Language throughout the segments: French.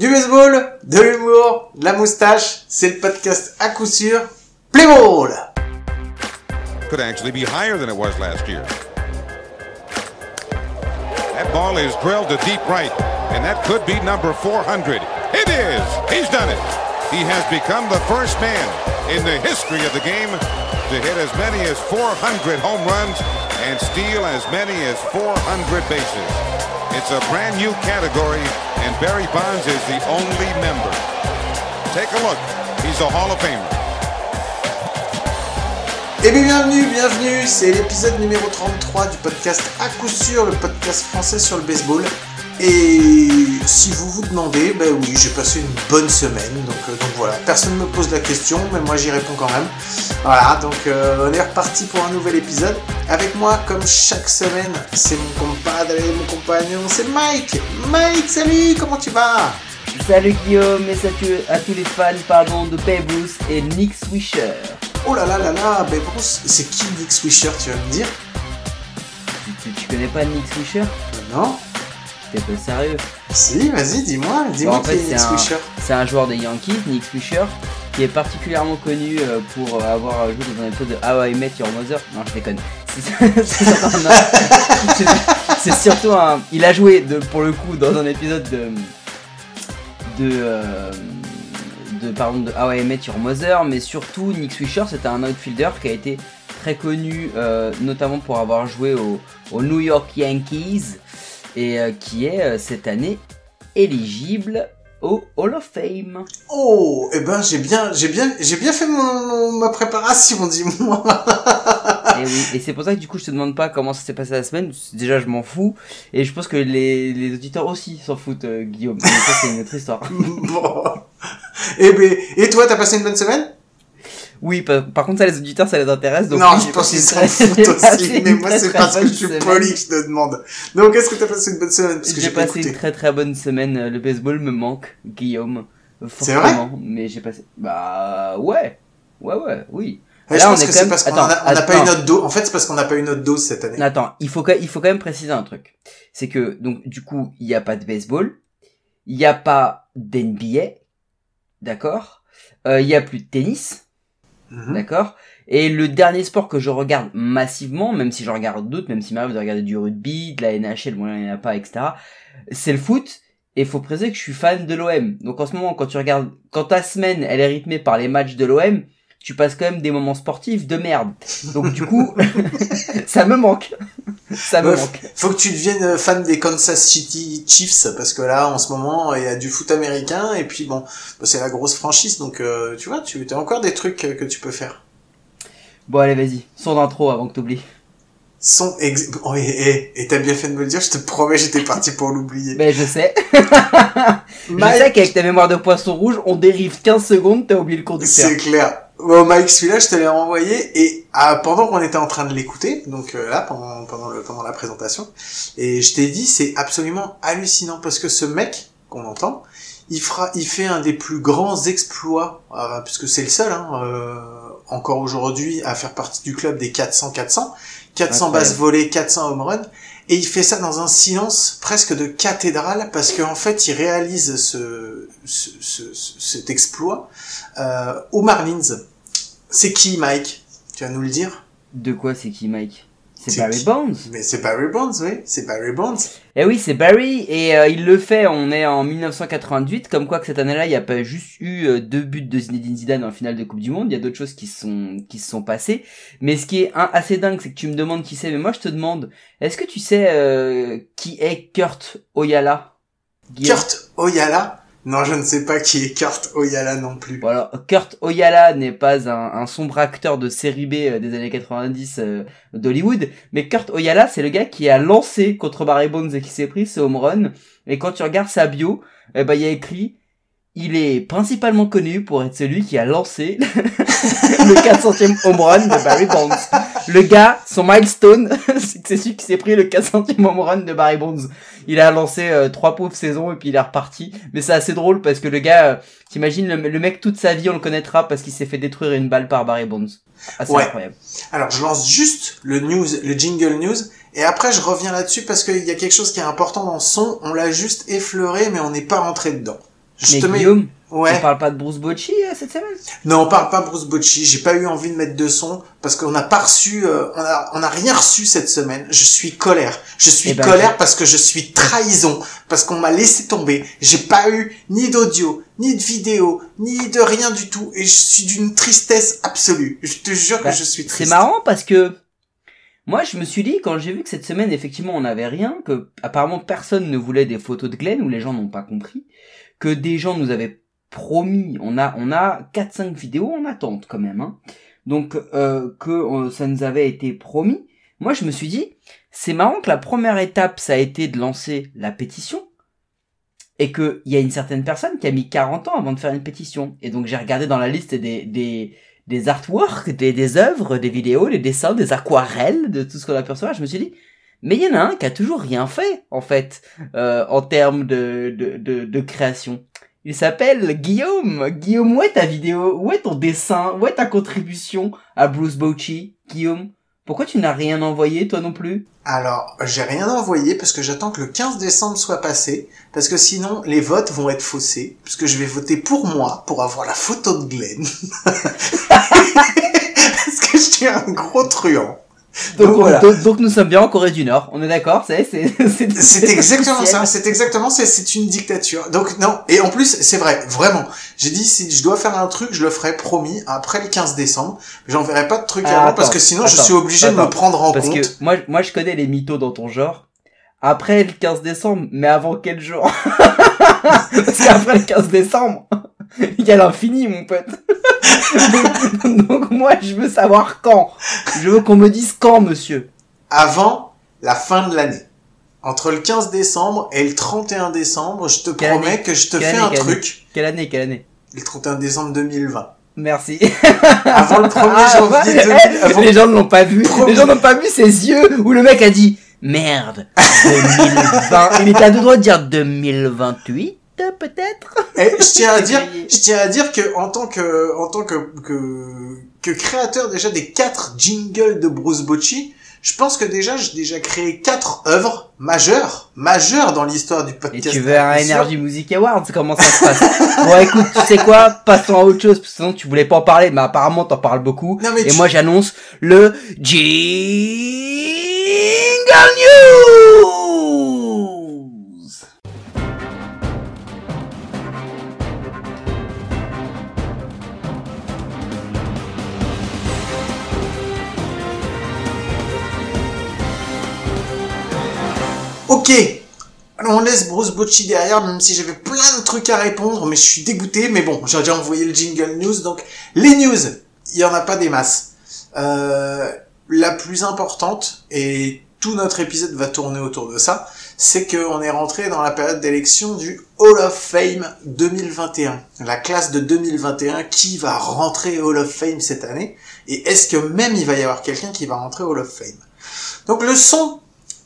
Du baseball, de l'humour, de la moustache, c'est le podcast à coup sûr. Play! Could actually be higher than it was last year. That ball is drilled to deep right, and that could be number 400. It is! He's done it! He has become the first man in the history of the game to hit as many as 400 home runs and steal as many as 400 bases. It's a brand new category, and Barry Bonds is the only member. Take a look. He's a Hall of Famer. Et bien bienvenue, bienvenue, c'est l'épisode numéro 33 du podcast à coup sûr, le podcast français sur le baseball. Et si vous vous demandez, ben oui, j'ai passé une bonne semaine, donc, euh, donc voilà, personne ne me pose la question, mais moi j'y réponds quand même. Voilà, donc euh, on est reparti pour un nouvel épisode. Avec moi, comme chaque semaine, c'est mon compadre, mon compagnon, c'est Mike. Mike, salut, comment tu vas? Salut Guillaume et salut à tous les fans pardon, de Babe Ruth et Nick Swisher. Oh là là là là, Bruce, c'est qui Nick Swisher, tu vas me dire? Tu, tu connais pas Nick Swisher? Non T'es pas sérieux Si, vas-y, dis-moi, dis-moi Bon, en qui fait, est Nick c'est un, Swisher. c'est un joueur des Yankees, Nick Swisher, qui est particulièrement connu euh, pour avoir joué dans un épisode de How I Met Your Mother. Non, je déconne. C'est- surtout un-. Il a joué de, pour le coup dans un épisode de. de. euh, de pardon de How I Met Your Mother, mais surtout Nick Swisher, c'était un outfielder qui a été très connu, euh, notamment pour avoir joué au, au New York Yankees et euh, qui est euh, cette année éligible au Hall of Fame. Oh, eh ben j'ai bien, j'ai bien, j'ai bien fait mon, ma préparation, dis-moi. et oui, et c'est pour ça que du coup je te demande pas comment ça s'est passé la semaine. Déjà je m'en fous et je pense que les, les auditeurs aussi s'en foutent, euh, Guillaume. Mais ça c'est une autre histoire. bon. Eh ben, et toi, t'as passé une bonne semaine? Oui, par, par contre ça les auditeurs ça les intéresse. Donc Non, oui, je pense qu'ils s'en foutent aussi. Mais moi, c'est parce que je suis poli que je te demande. Donc, est-ce que t'as passé une bonne semaine? Parce que J'ai j'ai pas passé une très très bonne semaine. euh, Le baseball me manque, Guillaume. euh, C'est vrai? Mais j'ai passé. Bah ouais, ouais ouais, oui. Ouais, Là, je on pense est que c'est même- parce qu'on on n'a pas une autre dose. En fait, c'est parce qu'on n'a pas une autre dose cette année. Attends, il faut, quand- il faut quand même préciser un truc. C'est que, donc, du coup, il n'y a pas de baseball, il n'y a pas d'NBA, d'accord? Euh, Il y a plus de tennis, Mhm. d'accord Et le dernier sport que je regarde massivement, même si je regarde d'autres, même s'il m'arrive de regarder du rugby, de la NHL, bon, il n'y en a pas, etc., c'est le foot. Et faut préciser que je suis fan de l'OM. Donc en ce moment, quand tu regardes, quand ta semaine, elle est rythmée par les matchs de l'OM, tu passes quand même des moments sportifs de merde. Donc du coup, ça me manque. Ça me Ouais, manque. Faut que tu deviennes euh, fan des Kansas City Chiefs parce que là, en ce moment, il y a du foot américain et puis bon, bah, c'est la grosse franchise, donc euh, tu vois, tu as encore des trucs euh, que tu peux faire. Bon allez vas-y, son d'intro avant que t'oublies. Son ex... oh, et t'as bien fait de me le dire, je te promets, j'étais parti pour l'oublier. Ben je sais. je sais qu'avec ta mémoire de poisson rouge, on dérive 15 secondes, t'as oublié le conducteur. c'est clair. Bon, Mike, celui-là, je te l'ai renvoyé et ah, pendant qu'on était en train de l'écouter, donc euh, là, pendant, pendant, le, pendant la présentation, et je t'ai dit, c'est absolument hallucinant parce que ce mec qu'on entend, il fera, il fait un des plus grands exploits, euh, puisque c'est le seul, hein, euh, encore aujourd'hui, à faire partie du club des 400-400, 400 Incroyable. bases volées, 400 home runs, et il fait ça dans un silence presque de cathédrale parce qu'en fait, il réalise ce, ce, ce- ce- cet exploit euh, aux Marlins. C'est qui, Mike? Tu vas nous le dire? De quoi c'est qui Mike? C'est Barry Bonds. Mais c'est Barry Bonds, oui, c'est Barry Bonds. Eh oui, c'est Barry et euh, il le fait. On est en 1998, comme quoi que cette année-là, il n'y a pas juste eu euh, deux buts de Zinedine Zidane en finale de Coupe du Monde. Il y a d'autres choses qui se sont qui se sont passées. Mais ce qui est un, assez dingue, c'est que tu me demandes qui c'est. Mais moi, je te demande, est-ce que tu sais euh, qui est Kurt Oyala? Guillaume? Kurt Oyala? Non, je ne sais pas qui est Kurt Oyala non plus. Voilà, Kurt Oyala n'est pas un, sombre acteur de série B euh, des années 90 euh, d'Hollywood, mais Kurt Oyala, c'est le gars qui a lancé contre Barry Bonds et qui s'est pris ce home run. Et quand tu regardes sa bio, eh ben il y a écrit il est principalement connu pour être celui qui a lancé le 400e home run de Barry Bonds. Le gars, son milestone, c'est que c'est celui qui s'est pris le 400e home run de Barry Bonds. Il a lancé euh, trois pauvres saisons et puis il est reparti. Mais c'est assez drôle parce que le gars, euh, t'imagines le, le mec toute sa vie on le connaîtra parce qu'il s'est fait détruire une balle par Barry Bonds. Ah, c'est Ouais. incroyable. Alors, je lance juste le news, le jingle news, et après je reviens là-dessus parce qu'il y a quelque chose qui est important dans le son. On l'a juste effleuré, mais on n'est pas rentré dedans. Je Mais te mets... Guillaume, Ouais. on parle pas de Bruce Bocci euh, cette semaine? Non, on parle pas Bruce Bocci. J'ai pas eu envie de mettre de son parce qu'on n'a pas reçu, euh, on a, on a rien reçu cette semaine. Je suis colère. Je suis Eh ben, colère parce que je suis trahison, parce qu'on m'a laissé tomber. J'ai pas eu ni d'audio, ni de vidéo, ni de rien du tout, et je suis d'une tristesse absolue. Je te jure Bah, que je suis C'est triste. marrant parce que moi je me suis dit quand j'ai vu que cette semaine effectivement on n'avait rien, que apparemment personne ne voulait des photos de Glenn ou les gens n'ont pas compris, que des gens nous avaient promis, on a on a 4-5 vidéos en attente quand même, hein. donc euh, que euh, ça nous avait été promis. Moi je me suis dit c'est marrant que la première étape ça a été de lancer la pétition et que il y a une certaine personne qui a mis 40 ans avant de faire une pétition et donc j'ai regardé dans la liste des des des artworks, des, des œuvres, des vidéos, des dessins, des aquarelles, de tout ce qu'on a pu recevoir, je me suis dit, mais il y en a un qui a toujours rien fait, en fait, euh, en termes de, de, de, de création. Il s'appelle Guillaume. Guillaume, où est ta vidéo? Où est ton dessin? Où est ta contribution à Bruce Bocci Guillaume, pourquoi tu n'as rien envoyé, toi non plus? Alors, j'ai rien envoyé parce que j'attends que le 15 décembre soit passé, parce que sinon les votes vont être faussés, puisque je vais voter pour moi pour avoir la photo de Glenn. parce que je suis un gros truand. Donc, Donc, on- voilà. donc, donc nous sommes bien en Corée du Nord, on est d'accord C'est c'est c'est C'est exactement ça, c'est exactement ça, c'est une dictature. Donc non, et en plus, c'est vrai, vraiment. J'ai dit si je dois faire un truc, je le ferai promis après le 15 décembre. J'enverrai pas de truc Ah, avant parce attends, que sinon je suis obligé de me prendre en Parce compte. que moi, moi, je connais les mythos dans ton genre. Après le 15 décembre, mais avant quel jour? Parce qu'après le 15 décembre, il y a l'infini, mon pote. Donc moi, je veux savoir quand. Je veux qu'on me dise quand, monsieur. Avant la fin de l'année. Entre le 15 décembre et le 31 décembre, je te Quelle promets année que je te Quelle fais année, un quelle truc. Quelle année, quelle année Le 31 décembre 2020. Merci. Avant le 1er Ah, janvier ouais. 2000. avant- Les gens ne l'ont pas vu. Premier- Les gens n'ont pas vu ses yeux où le mec a dit merde. 2020. Il était à deux doigts de dire 2028 peut-être. Et je tiens à dire, je tiens à dire que en tant que, en tant que, que, que créateur déjà des quatre jingles de Bruce Bocci, je pense que déjà j'ai déjà créé quatre œuvres majeures, majeures dans l'histoire du Et podcast. tu veux un. Energy Music Awards Comment ça se passe? Bon écoute, tu sais quoi? Passons à autre chose, parce que sinon tu voulais pas en parler, mais apparemment t'en parles beaucoup. Non mais Et tu- moi j'annonce le Jingle News Alors on laisse Bruce Bocci derrière, même si j'avais plein de trucs à répondre, mais je suis dégoûté. Mais bon, j'ai déjà envoyé le jingle news, donc les news, il y en a pas des masses. Euh, la plus importante, et tout notre épisode va tourner autour de ça, c'est qu'on est rentré dans la période d'élection du Hall of Fame 2021. La classe de 2021, qui va rentrer Hall of Fame cette année Et est-ce que même il va y avoir quelqu'un qui va rentrer Hall of Fame? Donc le son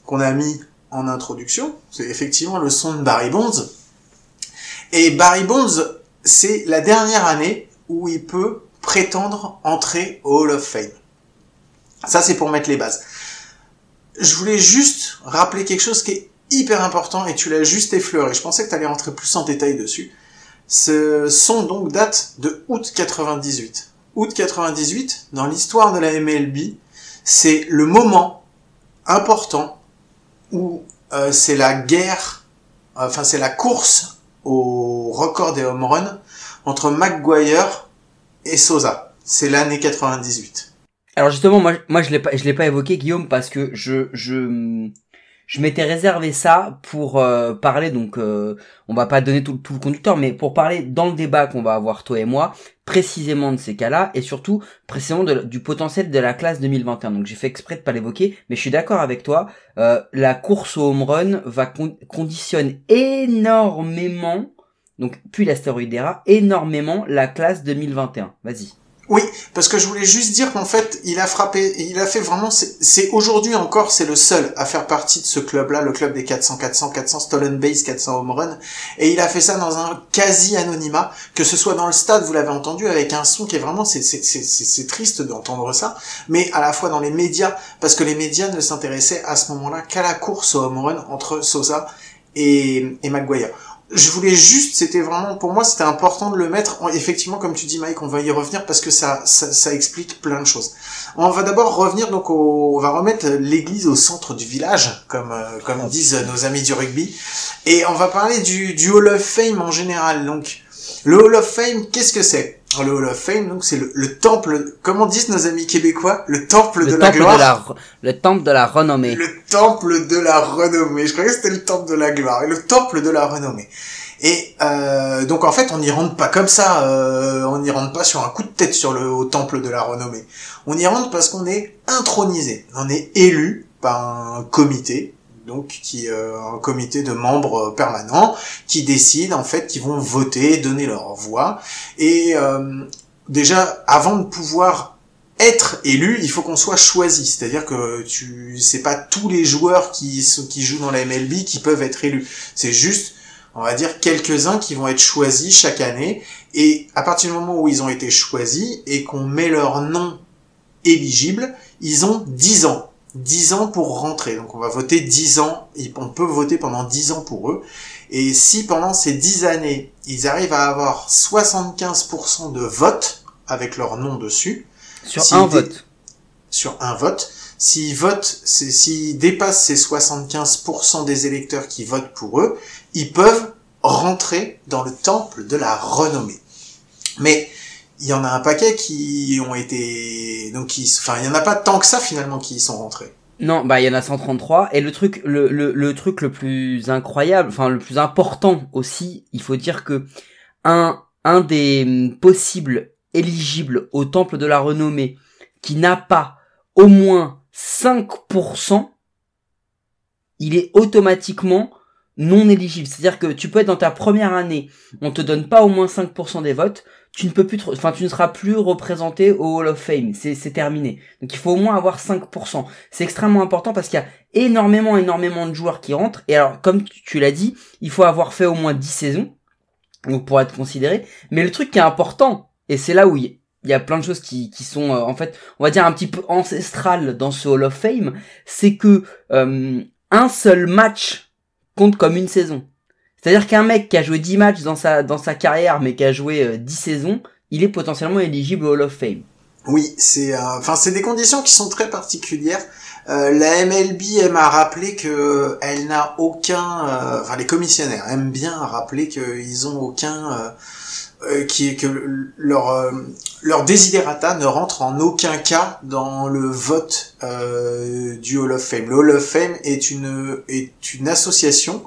qu'on a mis en introduction, c'est effectivement le son de Barry Bonds. Et Barry Bonds, c'est la dernière année où il peut prétendre entrer au Hall of Fame. Ça, c'est pour mettre les bases. Je voulais juste rappeler quelque chose qui est hyper important et tu l'as juste effleuré. Je pensais que tu allais rentrer plus en détail dessus. Ce son donc date de août 98. Août 98, dans l'histoire de la MLB, c'est le moment important où euh, c'est la guerre, enfin c'est la course au record des home runs entre McGuire et Sosa. C'est l'année 98. Alors justement, moi, moi je l'ai pas, je l'ai pas évoqué Guillaume parce que je, je, je m'étais réservé ça pour euh, parler. Donc, euh, on va pas donner tout, le conducteur, mais pour parler dans le débat qu'on va avoir toi et moi, précisément de ces cas-là et surtout précisément du potentiel de la classe 2021. Donc, j'ai fait exprès de pas l'évoquer, mais je suis d'accord avec toi. euh, la course au home run va con- conditionne énormément. Donc, puis l'astéroïdera énormément la classe 2021. Vas-y. Oui, parce que je voulais juste dire qu'en fait, il a frappé, il a fait vraiment, c'est aujourd'hui encore, c'est le seul à faire partie de ce club-là, le club des 400, 400, 400 stolen base, 400 home run, et il a fait ça dans un quasi anonymat, que ce soit dans le stade, vous l'avez entendu, avec un son qui est vraiment, c'est triste d'entendre ça, mais à la fois dans les médias, parce que les médias ne s'intéressaient à ce moment-là qu'à la course au home run entre Sosa et, et. Je voulais juste, c'était vraiment, pour moi, c'était important de le mettre. Effectivement, comme tu dis, Mike, on va y revenir parce que ça, ça, explique plein de choses. On va d'abord revenir donc au, on va remettre l'église au centre du village, comme euh, comme disent nos amis du rugby, et on va parler du, du Hall of Fame en général. Donc, le Hall of Fame, qu'est-ce que c'est? Le Hall of Fame, donc c'est le, temple, comment disent nos amis québécois, le temple de la gloire. le temple de la renommée. Le temple de la renommée. Je croyais que c'était le temple de la gloire. Et le temple de la renommée. Et euh, donc en fait, on n'y rentre pas comme ça. Euh, on n'y rentre pas sur un coup de tête sur le au temple de la renommée. On y rentre parce qu'on est intronisé. On est élu par un comité donc qui euh, un comité de membres permanents qui décident en fait qui vont voter, donner leur voix. Et euh, déjà avant de pouvoir être élu, il faut qu'on soit choisi, c'est-à-dire que tu c'est pas tous les joueurs qui qui jouent dans la MLB qui peuvent être élus. C'est juste on va dire quelques-uns qui vont être choisis chaque année. Et à partir du moment où ils ont été choisis et qu'on met leur nom éligible, ils ont 10 ans 10 ans pour rentrer. Donc on va voter 10 ans, on peut voter pendant 10 ans pour eux. Et si pendant ces 10 années, ils arrivent à avoir 75% de votes avec leur nom dessus. Sur un vote. Sur un vote. S'ils votent, s'ils dépassent ces 75% des électeurs qui votent pour eux, ils peuvent rentrer dans le temple de la renommée. Mais il y en a un paquet qui ont été donc qui enfin il y en a pas tant que ça finalement qui y sont rentrés. Non, bah il y en a 133 et le truc le, le, truc le plus incroyable, enfin le plus important aussi, il faut dire que un un des possibles éligibles au temple de la renommée qui n'a pas au moins 5%, il est automatiquement non éligible. C'est-à-dire que tu peux être dans ta première année, on te donne pas au moins 5% des votes, tu ne peux plus, enfin, tu ne seras plus représenté au Hall of Fame. C'est, terminé. Donc, il faut au moins avoir 5%. C'est extrêmement important parce qu'il y a énormément, énormément de joueurs qui rentrent. Et alors, comme tu l'as dit, il faut avoir fait au moins 10 saisons. Donc, pour être considéré. Mais le truc qui est important, et c'est là où il y a plein de choses qui, qui sont, euh, en fait, on va dire un petit peu ancestrales dans ce Hall of Fame, c'est que euh, un seul match compte comme une saison. C'est-à-dire qu'un mec qui a joué 10 matchs dans sa, dans sa carrière, mais qui a joué 10 euh, saisons, il est potentiellement éligible au Hall of Fame. Oui, c'est, euh, enfin, c'est des conditions qui sont très particulières. Euh, la MLB aime à rappeler que elle n'a aucun, euh, enfin les commissionnaires aiment bien rappeler qu'ils ont aucun, qui que leur leur desiderata ne rentre en aucun cas dans le vote du Hall of Fame. Le Hall of Fame est une est une association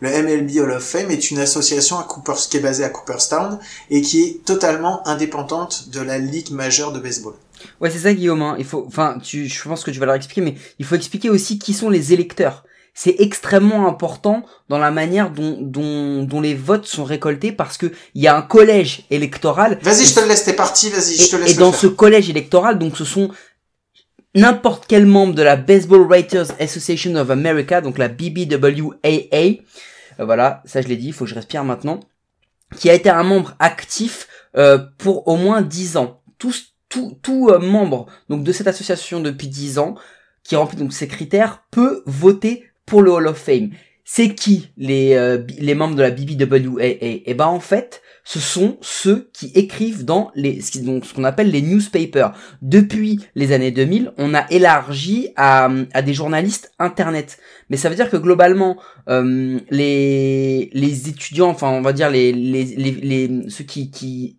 le MLB Hall of Fame est une association à Coopers, qui est basée à Cooperstown et qui est totalement indépendante de la ligue majeure de baseball. Ouais, c'est ça, Guillaume. Hein. Il faut, enfin, tu, je pense que tu vas leur expliquer, mais il faut expliquer aussi qui sont les électeurs. C'est extrêmement important dans la manière dont, dont, dont les votes sont récoltés parce que il y a un collège électoral. Vas-y, je te le laisse, t'es parti, vas-y, je te laisse. Et dans ce collège électoral, donc ce sont n'importe quel membre de la Baseball Writers Association of America, donc la BBWAA, euh, voilà, ça je l'ai dit, il faut que je respire maintenant, qui a été un membre actif euh, pour au moins 10 ans. Tout, tout, euh, membre donc de cette association depuis 10 ans, qui remplit donc ces critères, peut voter pour le Hall of Fame. C'est qui les, les membres de la BBWAA Eh ben en fait, ce sont ceux qui écrivent dans les ce qu'on appelle les newspapers. Depuis les années 2000, on a élargi à, à des journalistes internet. Mais ça veut dire que globalement, euh, les les étudiants, enfin on va dire les les les, les ceux qui qui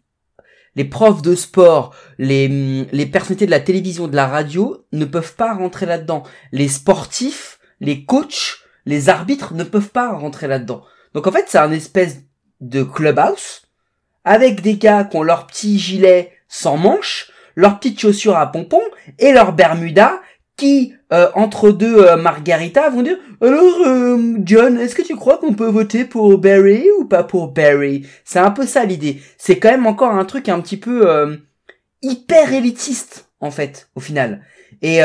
les profs de sport, les, les personnalités de la télévision, de la radio ne peuvent pas rentrer là-dedans. Les sportifs, les coachs, les arbitres ne peuvent pas rentrer là-dedans. Donc en fait, c'est un espèce de clubhouse avec des gars qui ont leur petit gilet sans manches, leurs petites chaussures à pompons et leur bermuda qui, euh, entre deux euh, margaritas, vont dire Alors, euh, John, est-ce que tu crois qu'on peut voter pour Barry ou pas pour Barry? C'est un peu ça l'idée. C'est quand même encore un truc un petit peu hyper élitiste, en fait, au final. Et,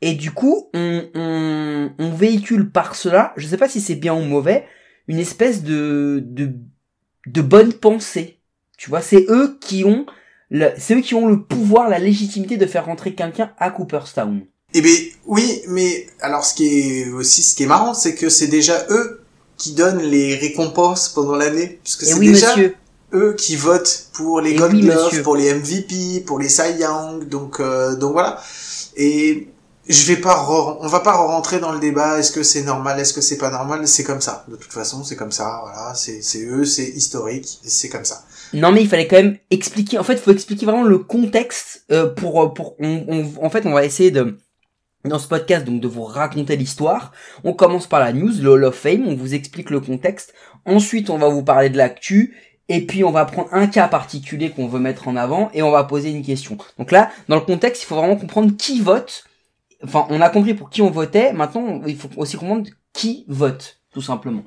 et du coup, on, on, on véhicule par cela, je sais pas si c'est bien ou mauvais, une espèce de, de de bonne pensée. Tu vois, c'est eux qui ont le, c'est eux qui ont le pouvoir, la légitimité de faire rentrer quelqu'un à Cooperstown. Eh bien, oui, mais alors ce qui est aussi ce qui est marrant, c'est que c'est déjà eux qui donnent les récompenses pendant l'année, puisque Et c'est oui, déjà monsieur. eux qui votent pour les Et Gold Gloves, pour les MVP, pour les Cy Young, donc euh, donc voilà. Et je vais pas, re- on va pas rentrer dans le débat. Est-ce que c'est normal, est-ce que c'est pas normal C'est comme ça. De toute façon, c'est comme ça. Voilà, c'est c'est eux, c'est historique, c'est comme ça. Non mais il fallait quand même expliquer. En fait, il faut expliquer vraiment le contexte euh, pour euh, pour. On, on- en fait, on va essayer de dans ce podcast donc de vous raconter l'histoire. On commence par la news, le Hall of Fame. On vous explique le contexte. Ensuite, on va vous parler de l'actu. Et puis on va prendre un cas particulier qu'on veut mettre en avant et on va poser une question. Donc là, dans le contexte, il faut vraiment comprendre qui vote. Enfin, on a compris pour qui on votait. Maintenant, il faut aussi comprendre qui vote, tout simplement.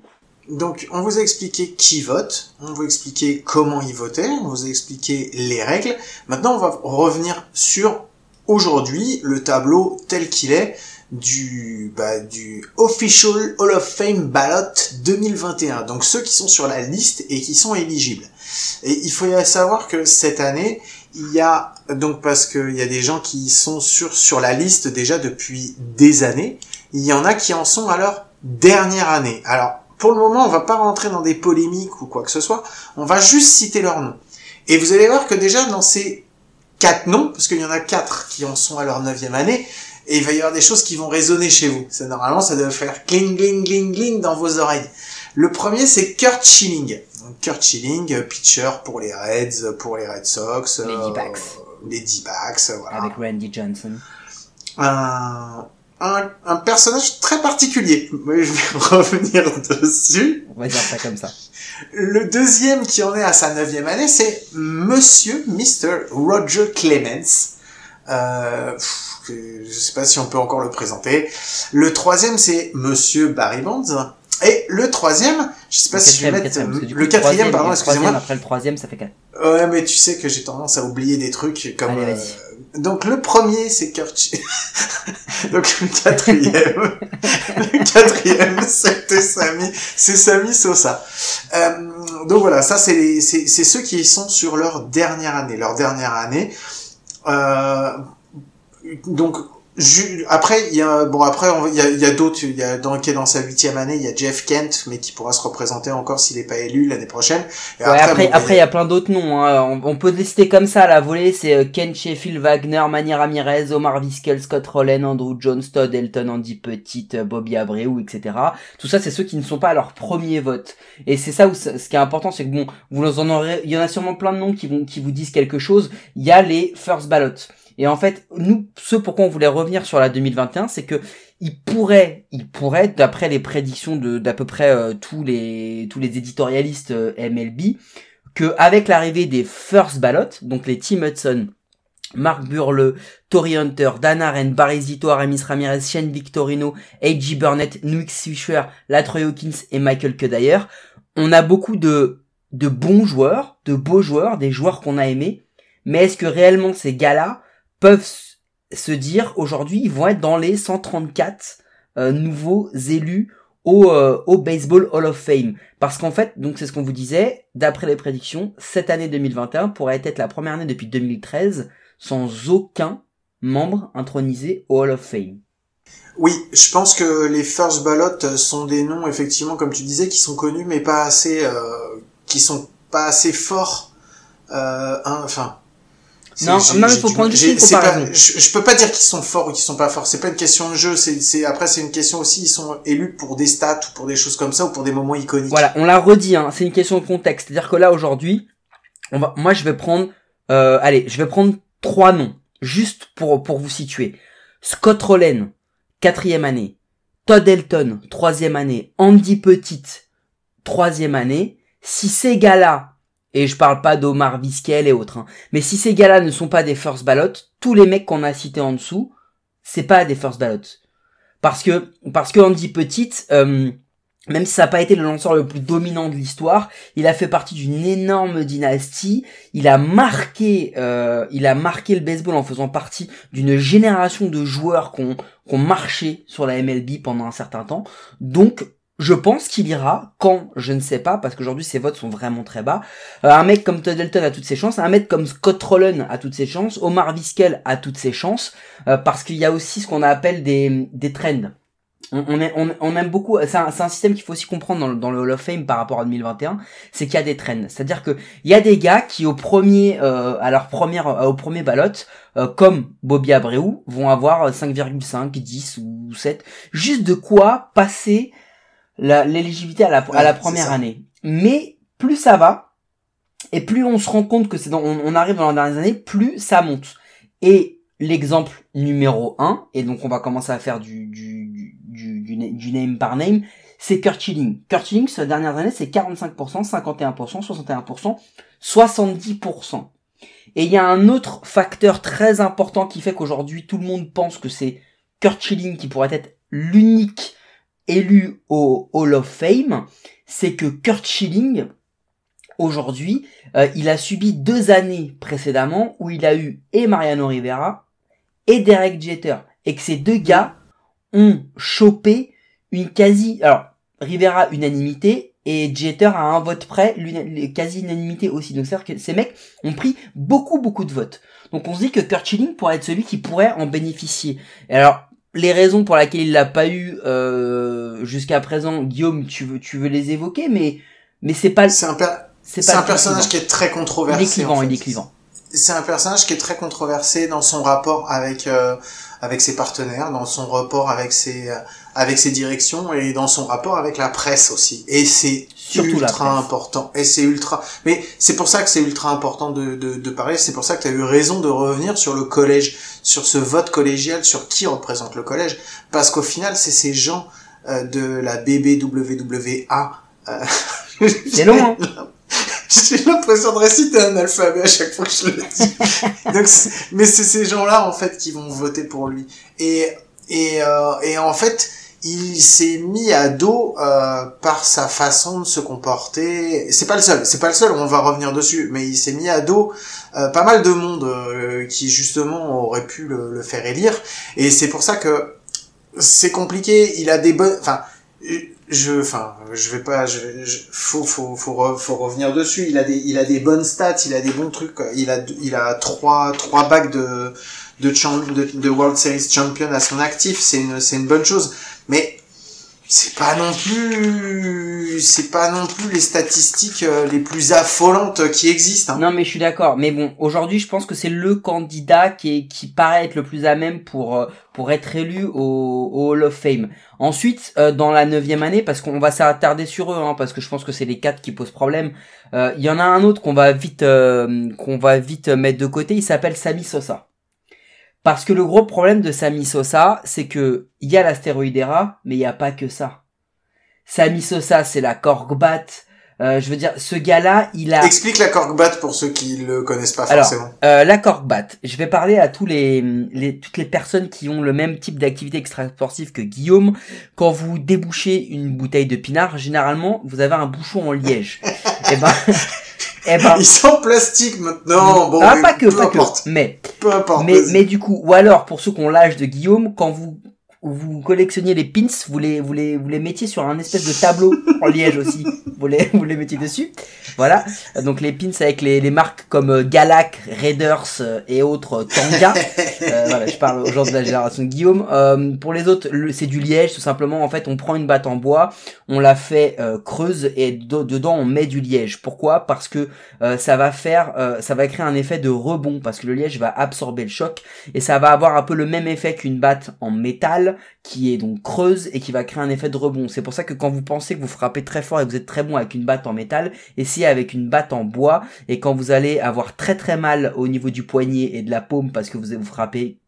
Donc, on vous a expliqué qui vote, on vous a expliqué comment y voter, on vous a expliqué les règles. Maintenant, on va revenir sur aujourd'hui le tableau tel qu'il est du bah, du Official Hall of Fame Ballot 2021. Donc ceux qui sont sur la liste et qui sont éligibles. Et il faut savoir que cette année, il y a donc parce qu'il y a des gens qui sont sur sur la liste déjà depuis des années, il y en a qui en sont à leur dernière année. Alors pour le moment, on va pas rentrer dans des polémiques ou quoi que ce soit, on va juste citer leurs noms. Et vous allez voir que déjà dans ces quatre noms, parce qu'il y en a quatre qui en sont à leur neuvième année, et il va y avoir des choses qui vont résonner chez vous. Ça, normalement, ça doit faire cling, cling, cling, cling dans vos oreilles. Le premier, c'est Kurt Schilling. Donc, Kurt Schilling, euh, pitcher pour les Reds, pour les Red Sox. Les euh, D-backs. Les D-backs, voilà. Avec Randy Johnson. Un, un, un personnage très particulier. Mais je vais revenir dessus. On va dire ça comme ça. Le deuxième qui en est à sa neuvième année, c'est Monsieur Mr. Roger Clemens. Euh, je sais pas si on peut encore le présenter. Le troisième, c'est Monsieur Barry Bonds. Et le troisième, je sais pas Le si je vais mettre quatrième, le quatrième, pardon, excusez-moi. Après le troisième, ça fait quatre. Ouais, mais tu sais que j'ai tendance à oublier des trucs comme. Allez, euh. Donc le premier, c'est. Sch- donc le quatrième, le quatrième, c'était Samy, c'est Samy Sosa. Euh, donc voilà, ça c'est c'est c'est ceux qui sont sur leur dernière année, leur dernière année. Euh, donc après il y a bon après il y a, y a d'autres il y a dans qui est dans sa huitième année il y a Jeff Kent mais qui pourra se représenter encore s'il n'est pas élu l'année prochaine Et Ouais, après, bon, après, il y a plein d'autres noms. Hein. On, on peut lister comme ça à la volée. C'est euh, Ken Sheffield, Wagner, Manny Ramirez, Omar Vizquel, Scott Rowland, Andrew Jones, Todd Elton, Andy Petit, euh, Bobby Abreu, etc. Tout ça, c'est ceux qui ne sont pas à leur premier vote. Et c'est ça où ce ce qui est important, c'est que bon, vous en aurez, il y en a sûrement plein de noms qui vont, qui vous disent quelque chose. Il y a les first ballots. Et en fait, nous, ce pourquoi on voulait revenir sur la 2021, c'est que il pourrait, il pourrait, d'après les prédictions de d'à peu près euh, tous les tous les éditorialistes euh, MLB, que avec l'arrivée des first ballots, donc les Tim Hudson, Mark Burle, Tory Hunter, Dan Aren, Barry Zito, Aramis Ramirez, Shane Victorino, A.J. Burnett, Nuix Fisher, Latroy Hawkins et Michael Cuddyer, on a beaucoup de de bons joueurs, de beaux joueurs, des joueurs qu'on a aimés, mais est-ce que réellement ces gars-là peuvent se dire aujourd'hui ils vont être dans les 134 euh, nouveaux élus au, euh, au Baseball Hall of Fame. Parce qu'en fait donc c'est ce qu'on vous disait d'après les prédictions cette année 2021 pourrait être la première année depuis 2013 sans aucun membre intronisé au Hall of Fame. Oui, je pense que les first ballots sont des noms effectivement comme tu disais qui sont connus mais pas assez euh, qui sont pas assez forts euh, enfin Non, non, mais faut du- prendre juste une pas- je, je peux pas dire qu'ils sont forts ou qu'ils sont pas forts c'est pas une question de jeu c'est après c'est une question aussi ils sont élus pour des stats ou pour des choses comme ça ou pour des moments iconiques Voilà, on l'a redit, hein, c'est une question de contexte. C'est-à-dire que là aujourd'hui, on va, moi je vais prendre, euh, allez, je vais prendre trois noms, juste pour pour vous situer. Scott Rowland, quatrième année. Todd Elton, troisième année. Andy Petite, troisième année. Si ces gars-là, et je parle pas d'Omar Vizquel et autres, hein, mais si ces gars-là ne sont pas des first ballots, tous les mecs qu'on a cités en dessous, c'est pas des first ballots. Parce que parce que Andy Petite, euh, même si ça n'a pas été le lanceur le plus dominant de l'histoire, il a fait partie d'une énorme dynastie. Il a marqué, euh, il a marqué le baseball en faisant partie d'une génération de joueurs qui ont, qui ont marché sur la MLB pendant un certain temps. Donc, je pense qu'il ira quand, je ne sais pas, parce qu'aujourd'hui ses votes sont vraiment très bas. Euh, un mec comme Todd a toutes ses chances, un mec comme Scott Rowland a toutes ses chances, Omar Vizquel a toutes ses chances, euh, parce qu'il y a aussi ce qu'on appelle des, des trends. on, on, est- on- aime beaucoup. C'est un, un système qu'il faut aussi comprendre dans, le- dans le Hall of Fame par rapport à 2021. C'est qu'il y a des trends. C'est-à-dire que il y a des gars qui au premier, euh, à leur première, euh, au premier ballot, euh, comme Bobby Abreu, vont avoir euh, 5,5, 10 ou 7, juste de quoi passer l'éligibilité à la, à la première année. Mais plus ça va, et plus on se rend compte que c'est dans, on, on arrive dans les dernières années, plus ça monte. Et l'exemple numéro 1, et donc on va commencer à faire du, du, du, du, du name par name, c'est Kurt Schilling. Kurt Schilling, ces dernières années, c'est 45%, 51%, 61%, 70%. Et il y a un autre facteur très important qui fait qu'aujourd'hui tout le monde pense que c'est Kurt Schilling qui pourrait être l'unique élu au Hall of Fame, c'est que Kurt Schilling, aujourd'hui, euh, il a subi deux années précédemment où il a eu et Mariano Rivera et Derek Jeter. Et que ces deux gars ont chopé une quasi... Alors, Rivera, unanimité, et Jeter à un vote près, l'una- quasi unanimité aussi. Donc c'est-à-dire que ces mecs ont pris beaucoup, beaucoup de votes. Donc on se dit que Kurt Schilling pourrait être celui qui pourrait en bénéficier. Et alors, les raisons pour lesquelles il l'a pas eu euh, jusqu'à présent, Guillaume, tu veux, tu veux les évoquer, mais mais c'est pas, C'est un, per- c'est un personnage qui est très controversé. Il est clivant, en fait. il est clivant. C'est un personnage qui est très controversé dans son rapport avec euh, avec ses partenaires, dans son rapport avec ses euh, avec ses directions et dans son rapport avec la presse aussi. Et c'est Surtout ultra important. Et c'est ultra. Mais c'est pour ça que c'est ultra important de, de, de parler. C'est pour ça que tu as eu raison de revenir sur le collège, sur ce vote collégial, sur qui représente le collège. Parce qu'au final, c'est ces gens euh, de la BBWWA. euh, C'est long, hein. J'ai l'impression de réciter un alphabet à chaque fois que je le dis. Donc, mais c'est ces gens-là en fait qui vont voter pour lui. Et et euh, et en fait, il s'est mis à dos euh, par sa façon de se comporter. C'est pas le seul, c'est pas le seul. On va revenir dessus, mais il s'est mis à dos euh, pas mal de monde euh, qui justement aurait pu le, le faire élire. Et c'est pour ça que c'est compliqué. Il a des bonnes, enfin je enfin je vais pas je, je- faut faut faut faut revenir dessus il a des il a des bonnes stats il a des bons trucs il a il a trois trois bacs de de, de de World Series champion à son actif c'est une c'est une bonne chose mais c'est pas non plus c'est pas non plus les statistiques euh, les plus affolantes qui existent hein. Non, mais je suis d'accord. Mais bon, aujourd'hui, je pense que c'est le candidat qui qui paraît être le plus à même pour euh, pour être élu au, au Hall of Fame. Ensuite, euh, dans la neuvième année, parce qu'on va s'attarder sur eux, hein, parce que je pense que c'est les quatre qui posent problème. euh, Il y en a un autre qu'on va vite euh, qu'on va vite mettre de côté. Il s'appelle Sami Sosa. Parce que le gros problème de Sami Sosa, c'est que il y a l'astéroïdera, mais il n'y a pas que ça. Sami Sosa, c'est la corkbat. Euh, je veux dire, ce gars-là, il a explique la corkbat pour ceux qui le connaissent pas Alors, forcément euh, la corkbat. Je vais parler à tous les, les toutes les personnes qui ont le même type d'activité extrasportive que Guillaume. Quand vous débouchez une bouteille de pinard, généralement, vous avez un bouchon en liège. et ben, eh ben, ils sont en plastique maintenant. Bon ah, mais pas que, peu pas que. importe. Mais, peu importe mais, mais du coup, ou alors pour ceux qui ont l'âge de Guillaume, quand vous vous collectionniez les pins, vous les, vous les, vous les mettiez sur un espèce de tableau en liège aussi. Vous les, vous les mettiez dessus. Voilà. Donc les pins avec les, les marques comme euh, Galac, Raiders euh, et autres euh, Tanga. Euh, voilà, je parle aux gens de la génération de Guillaume. Euh, pour les autres, le- c'est du liège, tout simplement. En fait, on prend une batte en bois, on la fait euh, creuse et dedans on met du liège. Pourquoi? Parce que euh, ça va faire, euh, ça va créer un effet de rebond parce que le liège va absorber le choc et ça va avoir un peu le même effet qu'une batte en métal qui est donc creuse et qui va créer un effet de rebond. C'est pour ça que quand vous pensez que vous frappez très fort et que vous êtes très bon avec une batte en métal, essayez avec une batte en bois et quand vous allez avoir très très mal au niveau du poignet et de la paume parce que vous vous frappez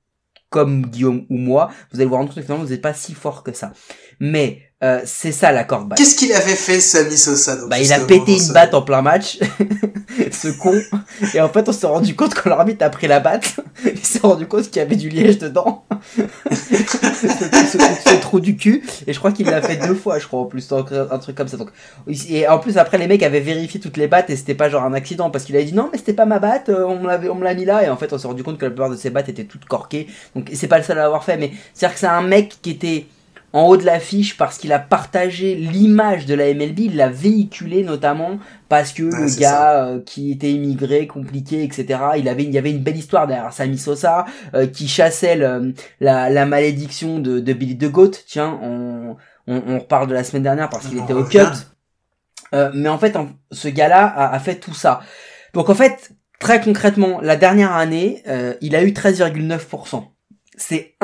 comme Guillaume ou moi, vous allez vous rendre compte que finalement vous n'êtes pas si fort que ça. Mais euh, c'est ça la corde. Qu'est-ce qu'il avait fait, Sami Sosa Bah, il a pété une batte en plein match, ce con. Et en fait, on s'est rendu compte quand l'arbitre a pris la batte, il s'est rendu compte qu'il y avait du liège dedans. ce, du cul. Et je crois qu'il l'a fait deux fois, je crois, en plus, un truc comme ça. Donc, et en plus, après, les mecs avaient vérifié toutes les battes et c'était pas genre un accident parce qu'il avait dit non, mais c'était pas ma batte, euh, on on me l'a mis là. Et en fait, on s'est rendu compte que la plupart de ses battes étaient toutes corquées. Donc, c'est pas le seul à l'avoir fait, mais c'est-à-dire que c'est un mec qui était en haut de l'affiche parce qu'il a partagé l'image de la MLB, il l'a véhiculé notamment parce que le gars euh, qui était immigré, compliqué, etc. Il avait, il y avait une belle histoire derrière Sammy Sosa euh, qui chassait le- la, la malédiction de, de Billy the Goat. Tiens, on, on, on reparle de la semaine dernière parce qu'il était au. Cubs. Euh, mais en fait, en- ce gars-là a, a fait tout ça. Donc en fait, très concrètement, la dernière année, euh, il a eu 13,9%. C'est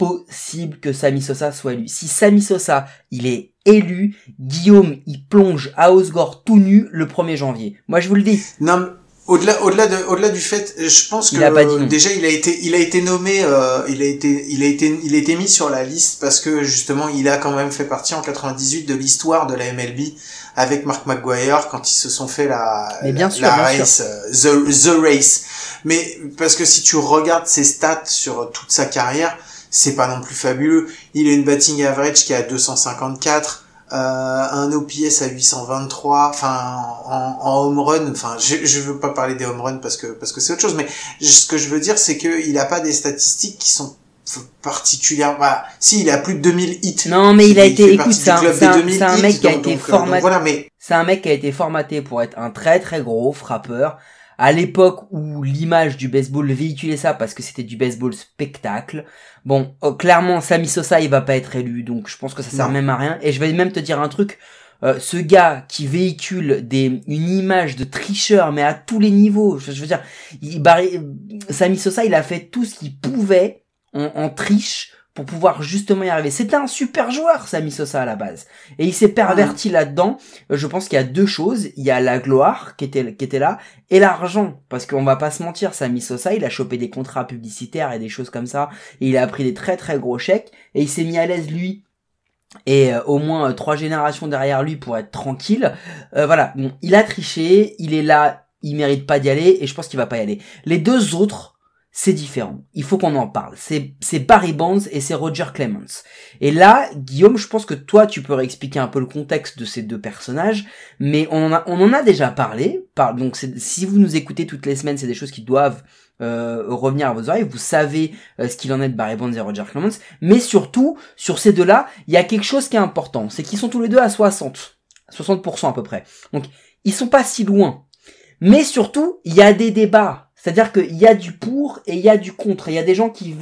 impossible que Sami Sosa soit élu. Si Sami Sosa, il est élu, Guillaume, il plonge à Osgore tout nu le 1er janvier. Moi, je vous le dis. Non, au-delà, au-delà de, au-delà du fait, je pense que Il déjà il a été, il a été nommé, euh, il a été, il a été, il a été mis sur la liste parce que justement il a quand même fait partie en 98 de l'histoire de la MLB avec Mark McGuire quand ils se sont fait la, Mais bien la, sûr, la bien race, euh, the, the race. Mais parce que si tu regardes ses stats sur toute sa carrière, c'est pas non plus fabuleux. Il a une batting average qui est à 254 euh, un OPS à 823, enfin en, en home run, enfin je je veux pas parler des home runs parce que parce que c'est autre chose, mais ce que je veux dire c'est que il a pas des statistiques qui sont particulières. Bah, si il a plus de 2000 hits. Non, mais il a été, écoute, c'est un, club c'est des un, 2000 c'est un hits, mec qui a été donc, donc formaté. voilà, mais C'est un mec qui a été formaté pour être un très très gros frappeur. À l'époque où l'image du baseball véhiculait ça parce que c'était du baseball spectacle. Bon, oh, clairement, Sammy Sosa, il va pas être élu, donc je pense que ça sert Non. même à rien. Et je vais même te dire un truc. euh, ce gars qui véhicule des, une image de tricheur, mais à tous les niveaux, je, je veux dire, il, Barry, Sammy Sosa, il a fait tout ce qu'il pouvait en, en triche pour pouvoir justement y arriver. C'était un super joueur, Sammy Sosa, à la base. Et il s'est perverti là-dedans. Euh, Je pense qu'il y a deux choses. Il y a la gloire qui était, qui était là et l'argent. Parce qu'on va pas se mentir, Sammy Sosa, il a chopé des contrats publicitaires et des choses comme ça. Et il a pris des très très gros chèques. Et il s'est mis à l'aise lui. Et euh, au moins euh, trois générations derrière lui pour être tranquille. Euh, voilà. Bon, il a triché. Il est là. Il mérite pas d'y aller. Et je pense qu'il va pas y aller. Les deux autres, c'est différent. Il faut qu'on en parle. C'est, Barry Bonds et c'est Roger Clemens. Et là, Guillaume, je pense que toi, tu peux réexpliquer un peu le contexte de ces deux personnages, mais on en a, on en a déjà parlé. Par, donc, si vous nous écoutez toutes les semaines, c'est des choses qui doivent euh, revenir à vos oreilles. Vous savez euh, ce qu'il en est de Barry Bonds et Roger Clemens. Mais surtout, sur ces deux-là, il y a quelque chose qui est important. C'est qu'ils sont tous les deux à 60. 60% à peu près. Donc, ils sont pas si loin. Mais surtout, il y a des débats. C'est-à-dire qu'il y a du pour et il y a du contre. Il y a des gens qui,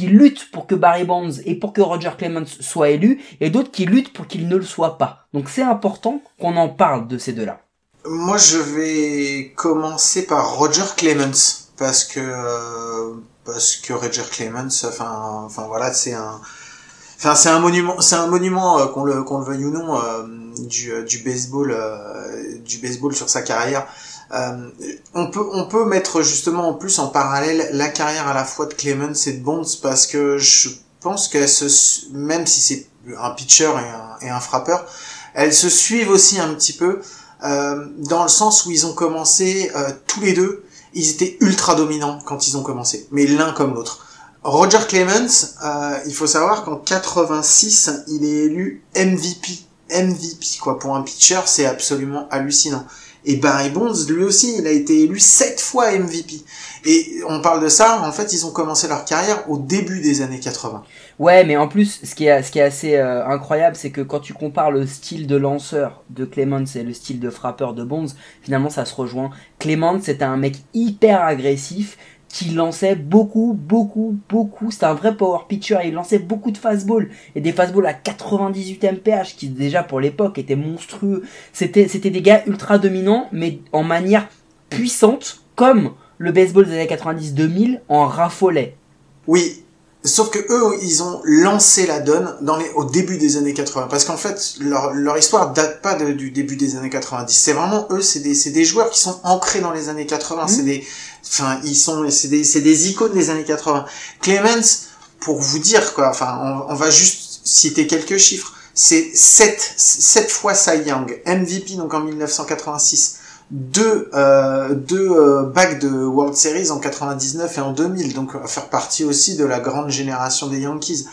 luttent pour que Barry Bonds et pour que Roger Clemens soient élus, et d'autres qui luttent pour qu'il ne le soit pas. Donc c'est important qu'on en parle de ces deux-là. Moi, je vais commencer par Roger Clemens parce que euh, Roger Clemens, c'est un, monument, c'est un monument euh, qu'on le veuille ou non euh, du baseball sur sa carrière. Euh, on peut on peut mettre justement en plus en parallèle la carrière à la fois de Clemens et de Bonds parce que je pense qu'elle se même si c'est un pitcher et un, frappeur, elles se suivent aussi un petit peu euh, dans le sens où ils ont commencé euh, tous les deux, ils étaient ultra dominants quand ils ont commencé, mais l'un comme l'autre. Roger Clemens, il faut savoir qu'en 86, il est élu MVP. MVP, quoi, pour un pitcher, c'est absolument hallucinant. Et Barry Bonds, lui aussi, il a été élu sept fois MVP. Et on parle de ça, en fait, ils ont commencé leur carrière au début des années 80. Ouais, mais en plus, ce qui est, assez euh, incroyable, c'est que quand tu compares le style de lanceur de Clemens et le style de frappeur de Bonds, finalement, ça se rejoint. Clemens, c'était un mec hyper agressif qui lançait beaucoup, beaucoup, beaucoup. C'était un vrai power pitcher. Il lançait beaucoup de fastballs et des fastballs à 98 mph qui déjà pour l'époque étaient monstrueux. C'était, c'était des gars ultra dominants, mais en manière puissante, comme le baseball des années 90-2000 en raffolait. Oui, Sauf que eux, ils ont lancé la donne dans les, au début des années 80. Parce qu'en fait, leur, leur histoire date pas de, du début des années 90. C'est vraiment eux, c'est des, c'est des joueurs qui sont ancrés dans les années 80. C'est des, enfin, ils sont, c'est des, c'est des icônes des années 80. Clemens, pour vous dire, quoi, enfin, on, on va juste citer quelques chiffres. C'est 7, 7 fois Cy Young, MVP donc en 1986, deux, euh, deux euh, bacs de World Series en 99 et en 2000, donc faire partie aussi de la grande génération des Yankees.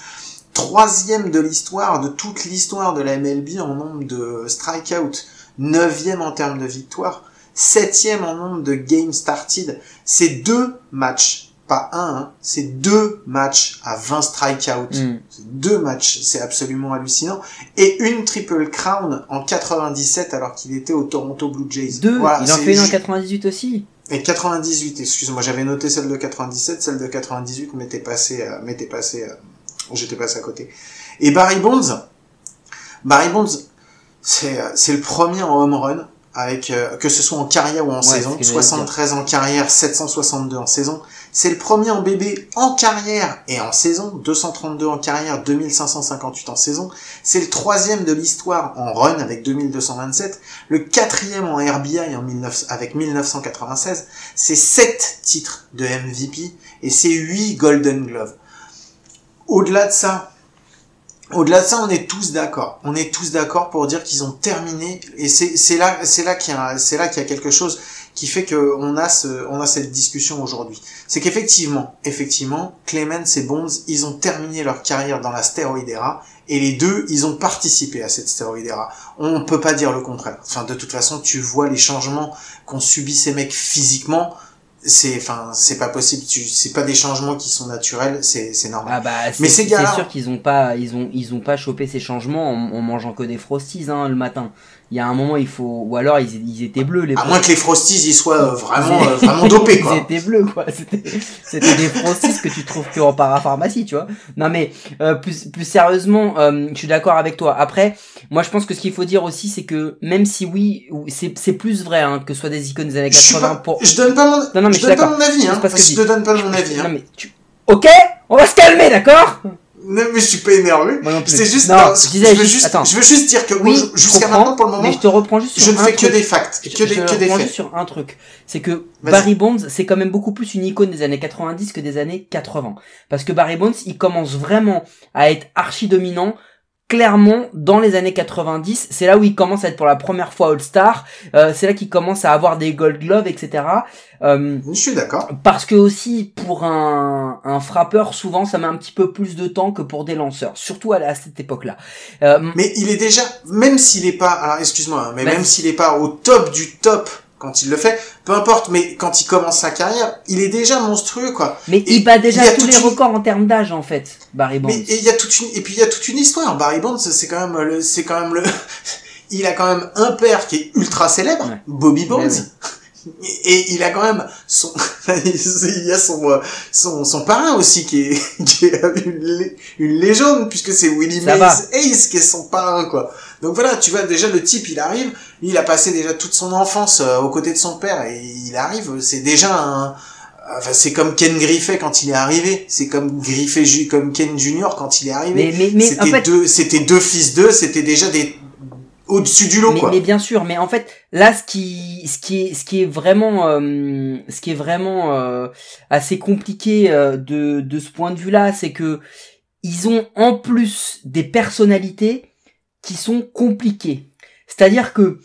Troisième de l'histoire, de toute l'histoire de la MLB en nombre de strikeouts, neuvième en termes de victoires, septième en nombre de games started. C'est deux matchs pas un, hein, c'est deux matchs à 20 strikeouts. Mm. C'est Deux matchs, c'est absolument hallucinant. Et une triple crown en 97 alors qu'il était au Toronto Blue Jays. Deux, Voilà, il en fait une en ju- 98 aussi. Et 98, excuse-moi, j'avais noté celle de 97, celle de 98 m'était passé, euh, m'était passé, euh, j'étais passé à côté. Et Barry Bonds, Barry Bonds, c'est, euh, c'est le premier en home run, avec, euh, que ce soit en carrière ou en Ouais, saison, ce que j'allais 73 en carrière, 762 en saison. C'est le premier en bébé en carrière et en saison, 232 en carrière, 2558 en saison. C'est le troisième de l'histoire en run avec 2227, le quatrième en RBI en 19, avec 1996. C'est sept titres de MVP et c'est huit Golden Glove. Au-delà de ça, au-delà de ça, on est tous d'accord. On est tous d'accord pour dire qu'ils ont terminé et c'est là qu'il y a quelque chose qui fait que on a ce on a cette discussion aujourd'hui. C'est qu'effectivement, effectivement, Clemens et Bonds, ils ont terminé leur carrière dans la stéroïde era et les deux, ils ont participé à cette stéroïde era. On peut pas dire le contraire. Enfin, de toute façon, tu vois les changements qu'ont subi ces mecs physiquement. C'est, enfin, c'est pas possible. Tu, c'est pas des changements qui sont naturels. C'est, c'est normal. Ah bah Mais c'est ces gars-là- c'est sûr qu'ils ont pas ils ont ils ont pas chopé ces changements en, en mangeant que des frosties hein, le matin. Il y a un moment il faut ou alors ils, ils étaient bleus les À moins que les Frosties y soient euh, vraiment, euh, vraiment dopés, quoi. Ils étaient bleus, quoi. C'était, c'était des frosties que tu trouves que en parapharmacie, tu vois. Non, mais, euh, plus, plus sérieusement, euh, je suis d'accord avec toi. Après, moi, je pense que ce qu'il faut dire aussi, c'est que, même si oui, ou- c'est, c'est plus vrai, hein, que ce soit des icônes des années Je, suis 80 pas, pour, je donne pas mon, Non, non, mais je donne pas mon avis, hein. Parce que je te dis. donne pas mon avis, non, hein. mais tu, ok? On va se calmer, d'accord? Non, mais je suis pas énervé. C'est juste, Non, non, je je, veux juste- attends. je veux juste dire que Oui, je jusqu'à maintenant, pour le moment, mais je te reprends juste sur je ne fais que des facts, Je, que je des, te que des reprends faits. juste sur un truc. C'est que. Barry Bonds, c'est quand même beaucoup plus une icône des années 90 que des années 80. Parce que Barry Bonds, il commence vraiment à être archi dominant. Clairement, dans les années 90, c'est là où il commence à être pour la première fois All-Star. Euh, c'est là qu'il commence à avoir des Gold Gloves, etc. Euh, Je suis d'accord. parce que aussi pour un, un frappeur, souvent ça met un petit peu plus de temps que pour des lanceurs, surtout à, à cette époque-là. Euh, Mais il est déjà, même s'il est pas, alors excuse-moi, hein, mais même s'il est pas au top du top quand il le fait, peu importe, mais quand il commence sa carrière, il est déjà monstrueux, quoi. mais Et il bat déjà il tous les une- records en termes d'âge en fait, Barry Bonds. Mais et il y a toute une et puis il y a toute une histoire. Barry Bonds, c'est quand même le c'est quand même le il a quand même un père qui est ultra célèbre, Ouais. Bobby Bonds. Ouais, ouais. Et, il a quand même son il y a son euh, son son parrain aussi qui est qui est une, lé- une légende puisque c'est Willie Mays va. Hayes qui est son parrain quoi. Donc voilà, tu vois déjà le type il arrive, lui, il a passé déjà toute son enfance euh, aux côtés de son père et il arrive, c'est déjà un Enfin, c'est comme Ken Griffey quand il est arrivé. C'est comme Griffey, comme Ken Junior quand il est arrivé. Mais, mais, mais c'était en fait, deux, c'était deux fils d'eux, c'était déjà des au-dessus du lot, mais, quoi. mais bien sûr, mais en fait, là, ce qui, ce qui est, ce qui est vraiment, euh, ce qui est vraiment euh, assez compliqué euh, de, de ce point de vue-là, c'est que ils ont en plus des personnalités qui sont compliquées. C'est-à-dire que,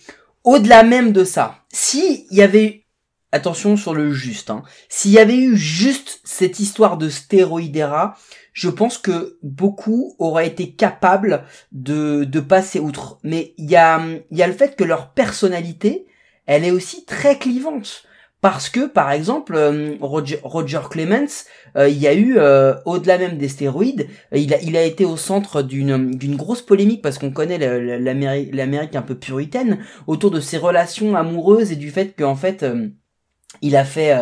au-delà même de ça, si il y avait, attention sur le juste, hein, s'il y avait eu juste cette histoire de stéroïdera, je pense que beaucoup auraient été capables de, de passer outre. Mais il y a, il y a le fait que leur personnalité, elle est aussi très clivante. Parce que, par exemple, euh, Roger, Roger Clemens, euh, il y a eu, euh, au-delà même des stéroïdes, il a, été au centre d'une, grosse polémique parce qu'on connaît l'Amérique, un peu puritaine autour de ses relations amoureuses et du fait qu'en fait, il a fait,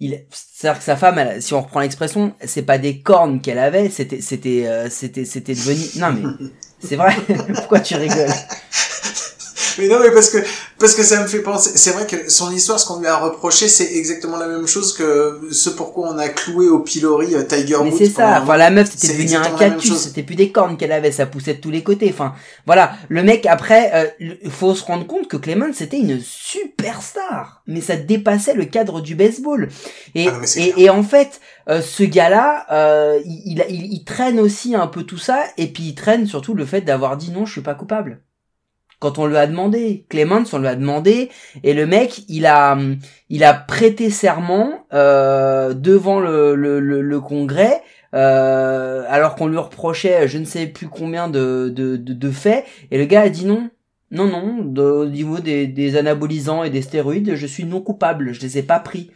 il, c'est-à-dire que sa femme, si on reprend l'expression, c'est pas des cornes qu'elle avait, c'était, c'était, c'était, c'était devenu, non mais, c'est vrai. Pourquoi tu rigoles? Mais non, mais parce que parce que ça me fait penser. C'est vrai que son histoire, ce qu'on lui a reproché, c'est exactement la même chose que ce pourquoi on a cloué au pilori euh, Tiger Mais Woods. c'est pendant ça. Enfin, la meuf, c'était C'est devenu un cactus. C'était plus des cornes qu'elle avait. Ça poussait de tous les côtés. Enfin, voilà. Le mec, après, il faut se rendre compte que Clemens, c'était une superstar. Mais ça dépassait le cadre du baseball. Et, Ah non, mais c'est et, en fait, euh, ce gars-là, euh, il, il, il- il traîne aussi un peu tout ça. Et puis, il traîne surtout le fait d'avoir dit non, je suis pas coupable. Quand on lui a demandé, Clemens, on lui a demandé, et le mec, il a, il a prêté serment euh, devant le, le, le, le Congrès, euh, alors qu'on lui reprochait je ne sais plus combien de, de, de, de faits, et le gars a dit non. Non, non, de- au niveau des, des anabolisants et des stéroïdes, je suis non coupable, je les ai pas pris.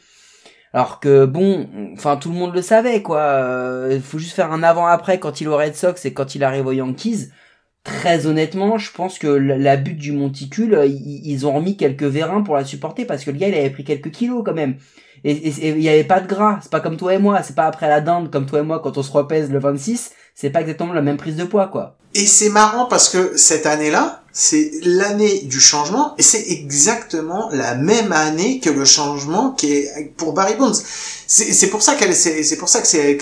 Alors que bon, enfin tout le monde le savait quoi. Il faut juste faire un avant-après quand il est au Red Sox et quand il arrive aux Yankees. Très honnêtement, je pense que la butte du monticule, ils ont remis quelques vérins pour la supporter parce que le gars il avait pris quelques kilos quand même. Et il y avait pas de gras. C'est pas comme toi et moi. C'est pas après la dinde comme toi et moi quand on se repèse le 26. C'est pas exactement la même prise de poids quoi. Et c'est marrant parce que cette année-là, c'est l'année du changement et c'est exactement la même année que le changement qui est pour Barry Bonds. C'est pour ça qu'elle c'est pour ça que c'est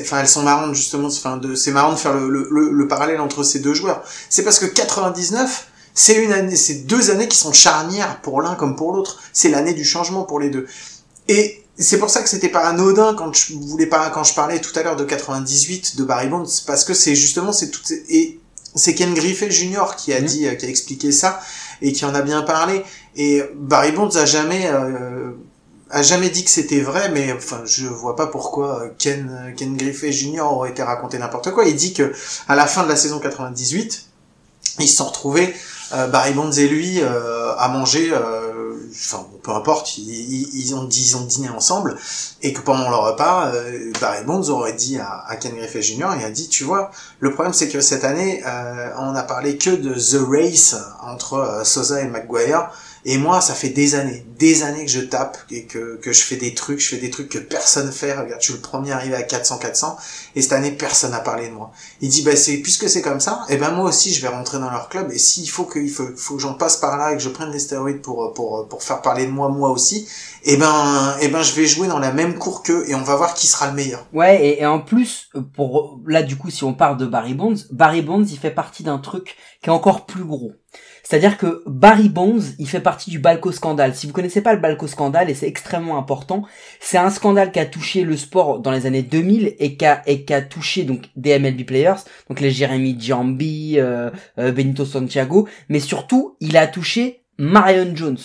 enfin elles sont marrantes justement enfin c'est marrant de faire le, le, le, parallèle entre ces deux joueurs. C'est parce que 99 c'est une année c'est deux années qui sont charnières pour l'un comme pour l'autre. C'est l'année du changement pour les deux. Et c'est pour ça que c'était pas anodin quand je voulais pas quand je parlais tout à l'heure de 98 de Barry Bonds parce que c'est justement c'est tout et c'est Ken Griffey Jr. qui a mhm. dit qui a expliqué ça et qui en a bien parlé et Barry Bonds a jamais euh, a jamais dit que c'était vrai mais enfin je vois pas pourquoi Ken Ken Griffey Jr. aurait été raconté n'importe quoi il dit que à la fin de la saison 98 ils se sont retrouvés euh, Barry Bonds et lui euh, à manger enfin peu importe, ils, ont, ils ont dîné ensemble et que pendant leur repas, euh, Barry Bonds aurait dit à, Ken Griffey Jr. il a dit tu vois le problème c'est que cette année euh, on a parlé que de the race entre euh, Sosa et McGuire et moi, ça fait des années, des années que je tape et que, que je fais des trucs, je fais des trucs que personne fait. Regarde, je suis le premier arrivé à 400, 400. Et cette année, personne n'a parlé de moi. Il dit, bah, c'est, puisque c'est comme ça, et eh ben, moi aussi, je vais rentrer dans leur club. Et s'il faut que, il faut, faut que j'en passe par là et que je prenne des stéroïdes pour, pour, pour faire parler de moi, moi aussi, et eh ben, eh ben, je vais jouer dans la même cour qu'eux et on va voir qui sera le meilleur. Ouais, et, et en plus, pour, là, du coup, si on parle de Barry Bonds, Barry Bonds, il fait partie d'un truc qui est encore plus gros. C'est-à-dire que Barry Bonds, il fait partie du Balco scandale. Si vous connaissez pas le Balco scandale, et c'est extrêmement important, c'est un scandale qui a touché le sport dans les années 2000 et qui a, et qui a touché donc des MLB players, donc les Jeremy Giambi, euh, euh, Benito Santiago, mais surtout, il a touché Marion Jones.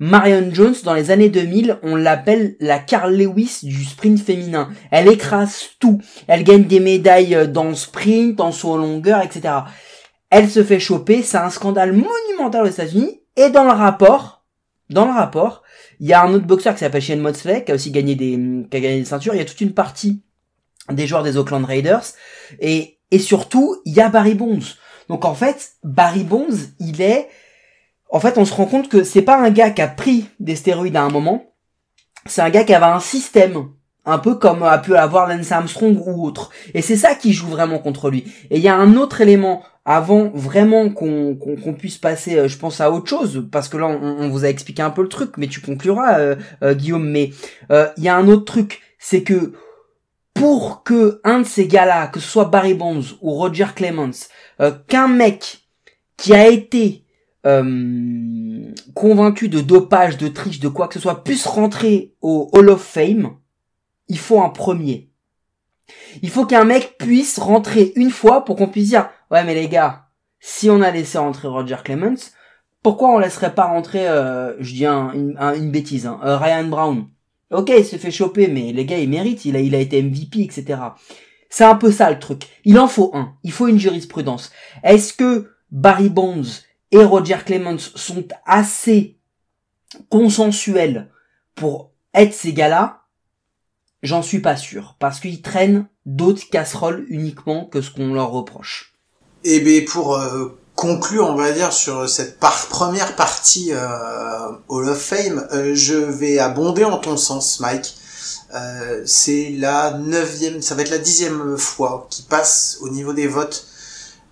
Marion Jones, dans les années 2000, on l'appelle la Carl Lewis du sprint féminin. Elle écrase tout. Elle gagne des médailles dans le sprint, en saut longueur, etc. Elle se fait choper, c'est un scandale monumental aux États-Unis. Et dans le rapport, dans le rapport, il y a un autre boxeur qui s'appelle Shane Mosley, qui a aussi gagné des, qui a gagné des ceintures. Il y a toute une partie des joueurs des Oakland Raiders. Et, et surtout, il y a Barry Bonds. Donc en fait, Barry Bonds, il est, en fait, on se rend compte que c'est pas un gars qui a pris des stéroïdes à un moment. C'est un gars qui avait un système un peu comme a pu avoir Lance Armstrong ou autre. Et c'est ça qui joue vraiment contre lui. Et il y a un autre élément avant vraiment qu'on puisse passer, euh, je pense à autre chose, parce que là on, vous a expliqué un peu le truc, mais tu concluras, euh, euh, Guillaume. Mais il y a un autre truc, c'est que pour que un de ces gars-là, que ce soit Barry Bonds ou Roger Clemens, qu'un mec qui a été convaincu de dopage, de triche, de quoi que ce soit, puisse rentrer au Hall of Fame, il faut un premier. Il faut qu'un mec puisse rentrer une fois pour qu'on puisse dire ouais mais les gars, si on a laissé rentrer Roger Clemens, pourquoi on laisserait pas rentrer, euh, je dis une, bêtise, hein, euh, Ryan Brown? Ok, il s'est fait choper, mais les gars, il mérite, il a, il a été MVP, etc. C'est un peu ça le truc. Il en faut un. Il faut une jurisprudence. Est-ce que Barry Bonds et Roger Clemens sont assez consensuels pour être ces gars-là? J'en suis pas sûr, parce qu'ils traînent d'autres casseroles uniquement que ce qu'on leur reproche. Et eh bien pour euh, conclure, on va dire, sur cette première partie euh, Hall of Fame, euh, je vais abonder en ton sens, Mike. C'est la neuvième, ça va être la dixième fois qui passe au niveau des votes.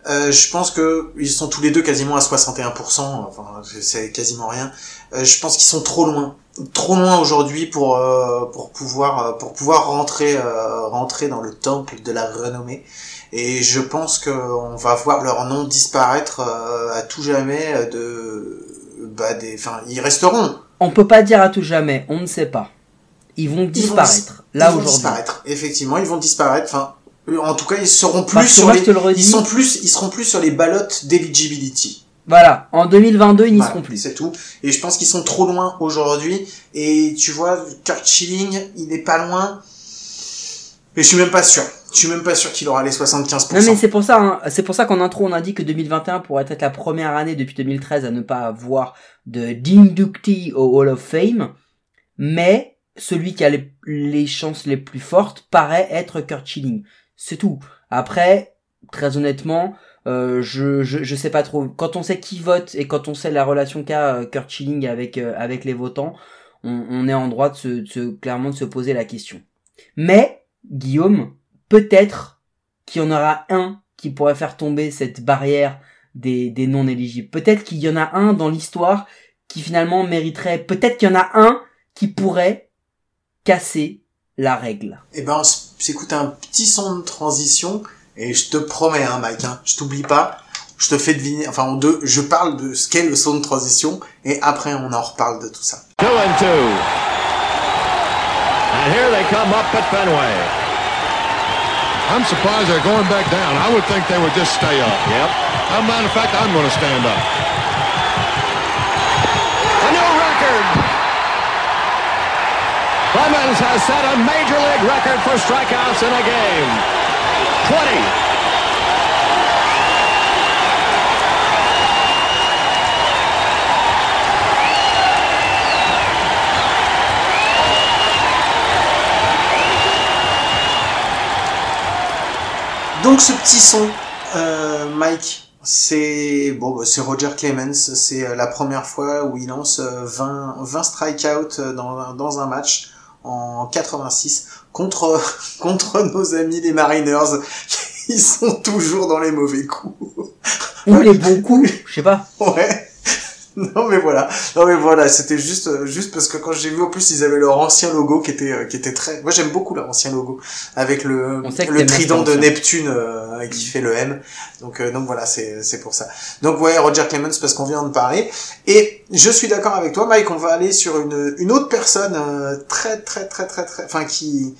je pense que ils sont tous les deux quasiment à 61%, enfin c'est quasiment rien. je pense qu'ils sont trop loin trop loin aujourd'hui pour euh, pour pouvoir euh, pour pouvoir rentrer euh, rentrer dans le temple de la renommée. Et je pense qu'on va voir leur nom disparaître à tout jamais de bah des enfin ils resteront. On peut pas dire à tout jamais on ne sait pas. Ils vont disparaître là aujourd'hui. disparaître effectivement ils vont disparaître enfin en tout cas ils seront plus sur les ils sont plus ils seront plus sur les ballottes d'eligibility voilà, en 2022, ils n'y seront plus. C'est tout. Et je pense qu'ils sont trop loin aujourd'hui. Et tu vois, Kurt Schilling, il est pas loin. Mais je suis même pas sûr. Je suis même pas sûr qu'il aura les 75%. Non mais c'est pour ça, hein. c'est pour ça qu'en intro on a dit que 2021 pourrait être la première année depuis 2013 à ne pas avoir de d'inductee au Hall of Fame. Mais celui qui a les, les chances les plus fortes paraît être Kurt Schilling. C'est tout. Après, très honnêtement, euh, je, je je sais pas trop. Quand on sait qui vote et quand on sait la relation qu'a euh, Kurt Schilling avec euh, avec les votants, on, on, est en droit de se, de se, clairement de se poser la question. Mais Guillaume, peut-être qu'il y en aura un qui pourrait faire tomber cette barrière des, des non éligibles. Peut-être qu'il y en a un dans l'histoire qui finalement mériterait. Peut-être qu'il y en a un qui pourrait casser la règle. Eh ben, on s'écoute un petit son de transition et je te promets, hein, Mike, hein, je t'oublie pas. Je te fais deviner, enfin, on deux, je parle de ce qu'est le son de transition et après on en reparle de tout ça. Two and two. And here they come up at Fenway. I'm surprised they're going back down. I would think they would just stay up. Yep. As a matter of fact, I'm going to stand up. A new record. Clemens has set a major league record for strikeouts in a game. 20. Donc ce petit son, euh, Mike, c'est bon, bah, c'est Roger Clemens. C'est euh, la première fois où il lance 20, 20 strikeouts dans, dans un match en 86 contre contre nos amis les Mariners. Ils sont toujours dans les mauvais coups. Ou les bons coups, je sais pas. Ouais. Non mais voilà, non mais voilà, c'était juste euh, juste parce que quand j'ai vu en plus ils avaient leur ancien logo qui était euh, qui était très, moi j'aime beaucoup leur ancien logo avec le le trident de. Neptune euh, qui fait le M. Donc euh, donc voilà, c'est c'est pour ça. Donc ouais, Roger Clemens parce qu'on vient de parler et je suis d'accord avec toi Mike, on va aller sur une une autre personne euh, très très très très très enfin qui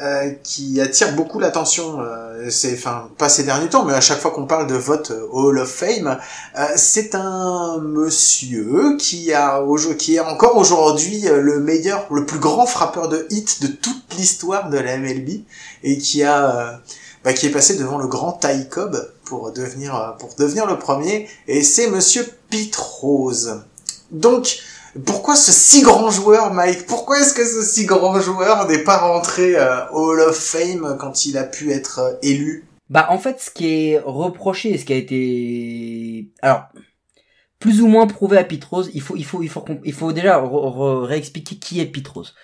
euh, qui attire beaucoup l'attention, euh, c'est enfin pas ces derniers temps, mais à chaque fois qu'on parle de vote euh, Hall of Fame, euh, c'est un monsieur qui a qui est encore aujourd'hui euh, le meilleur, le plus grand frappeur de hit de toute l'histoire de la MLB et qui a bah, qui est passé devant le grand Ty Cobb pour devenir pour devenir le premier et c'est monsieur Pete Rose. Donc pourquoi ce si grand joueur, Mike? Pourquoi est-ce que ce si grand joueur n'est pas rentré euh, au Hall of Fame quand il a pu être euh, élu? Bah en fait, ce qui est reproché ce qui a été alors plus ou moins prouvé à Pete Rose, il faut il faut il faut il faut déjà réexpliquer qui est Pete Rose.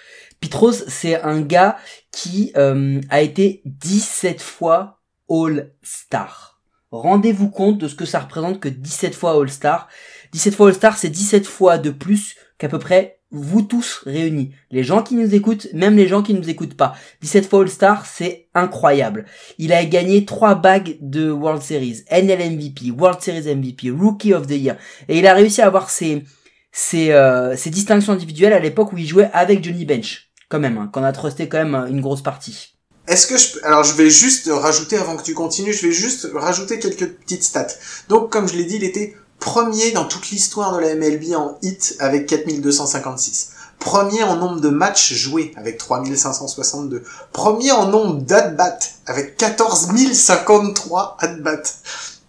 Pete Rose, c'est un gars qui euh, a été 17 fois All-Star. Rendez-vous compte de ce que ça représente que 17 fois All-Star. 17 fois All-Star, c'est 17 fois de plus qu'à peu près vous tous réunis. Les gens qui nous écoutent, même les gens qui ne nous écoutent pas. 17 fois All-Star, c'est incroyable. Il a gagné trois bagues de World Series, NL MVP, World Series MVP, Rookie of the Year, et il a réussi à avoir ses euh, ses distinctions individuelles à l'époque où il jouait avec Johnny Bench, quand même, hein, qu'on a trusté quand même euh, une grosse partie. Est-ce que je. Alors je vais juste rajouter, avant que tu continues, je vais juste rajouter quelques petites stats. Donc comme je l'ai dit, il était premier dans toute l'histoire de la MLB en hit avec 4256. Premier en nombre de matchs joués avec 3562. Premier en nombre d'at-bats avec 14 053 at-bats.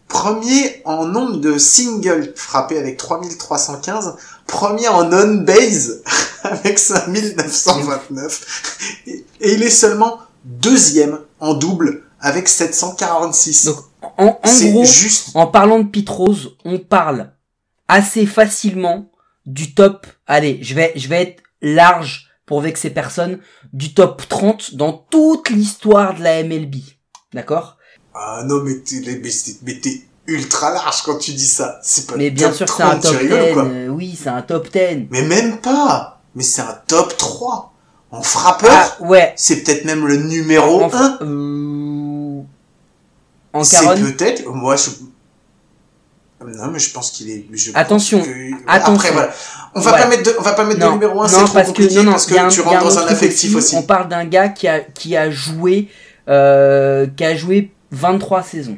Premier en nombre de singles frappés avec 3315. Premier en on-base avec 5929. Et et il est seulement deuxième en double avec 746. Donc en, en gros, juste en parlant de Pete Rose, on parle assez facilement du top. Allez, je vais je vais être large pour vexer personne du top 30 dans toute l'histoire de la MLB. D'accord? Ah non, mais t'es, mais t'es- ultra large quand tu dis ça. C'est pas Mais bien top sûr, c'est un 30, tu top 10. rigoles ou quoi? euh, oui, c'est un top 10. Mais même pas Mais c'est un top 3 En frappeur, Ah ouais. c'est peut-être même le numéro En, 1 euh, en C'est peut-être... Moi, je... Non, mais je pense qu'il est... je Attention, que- attention. Après, voilà. On va Ouais. pas mettre de, on va pas mettre de non, numéro 1, non, c'est trop parce que, compliqué non, non, parce que un- tu rentres dans un affectif aussi. On parle d'un gars qui a, qui a joué, euh, qui a joué 23 saisons.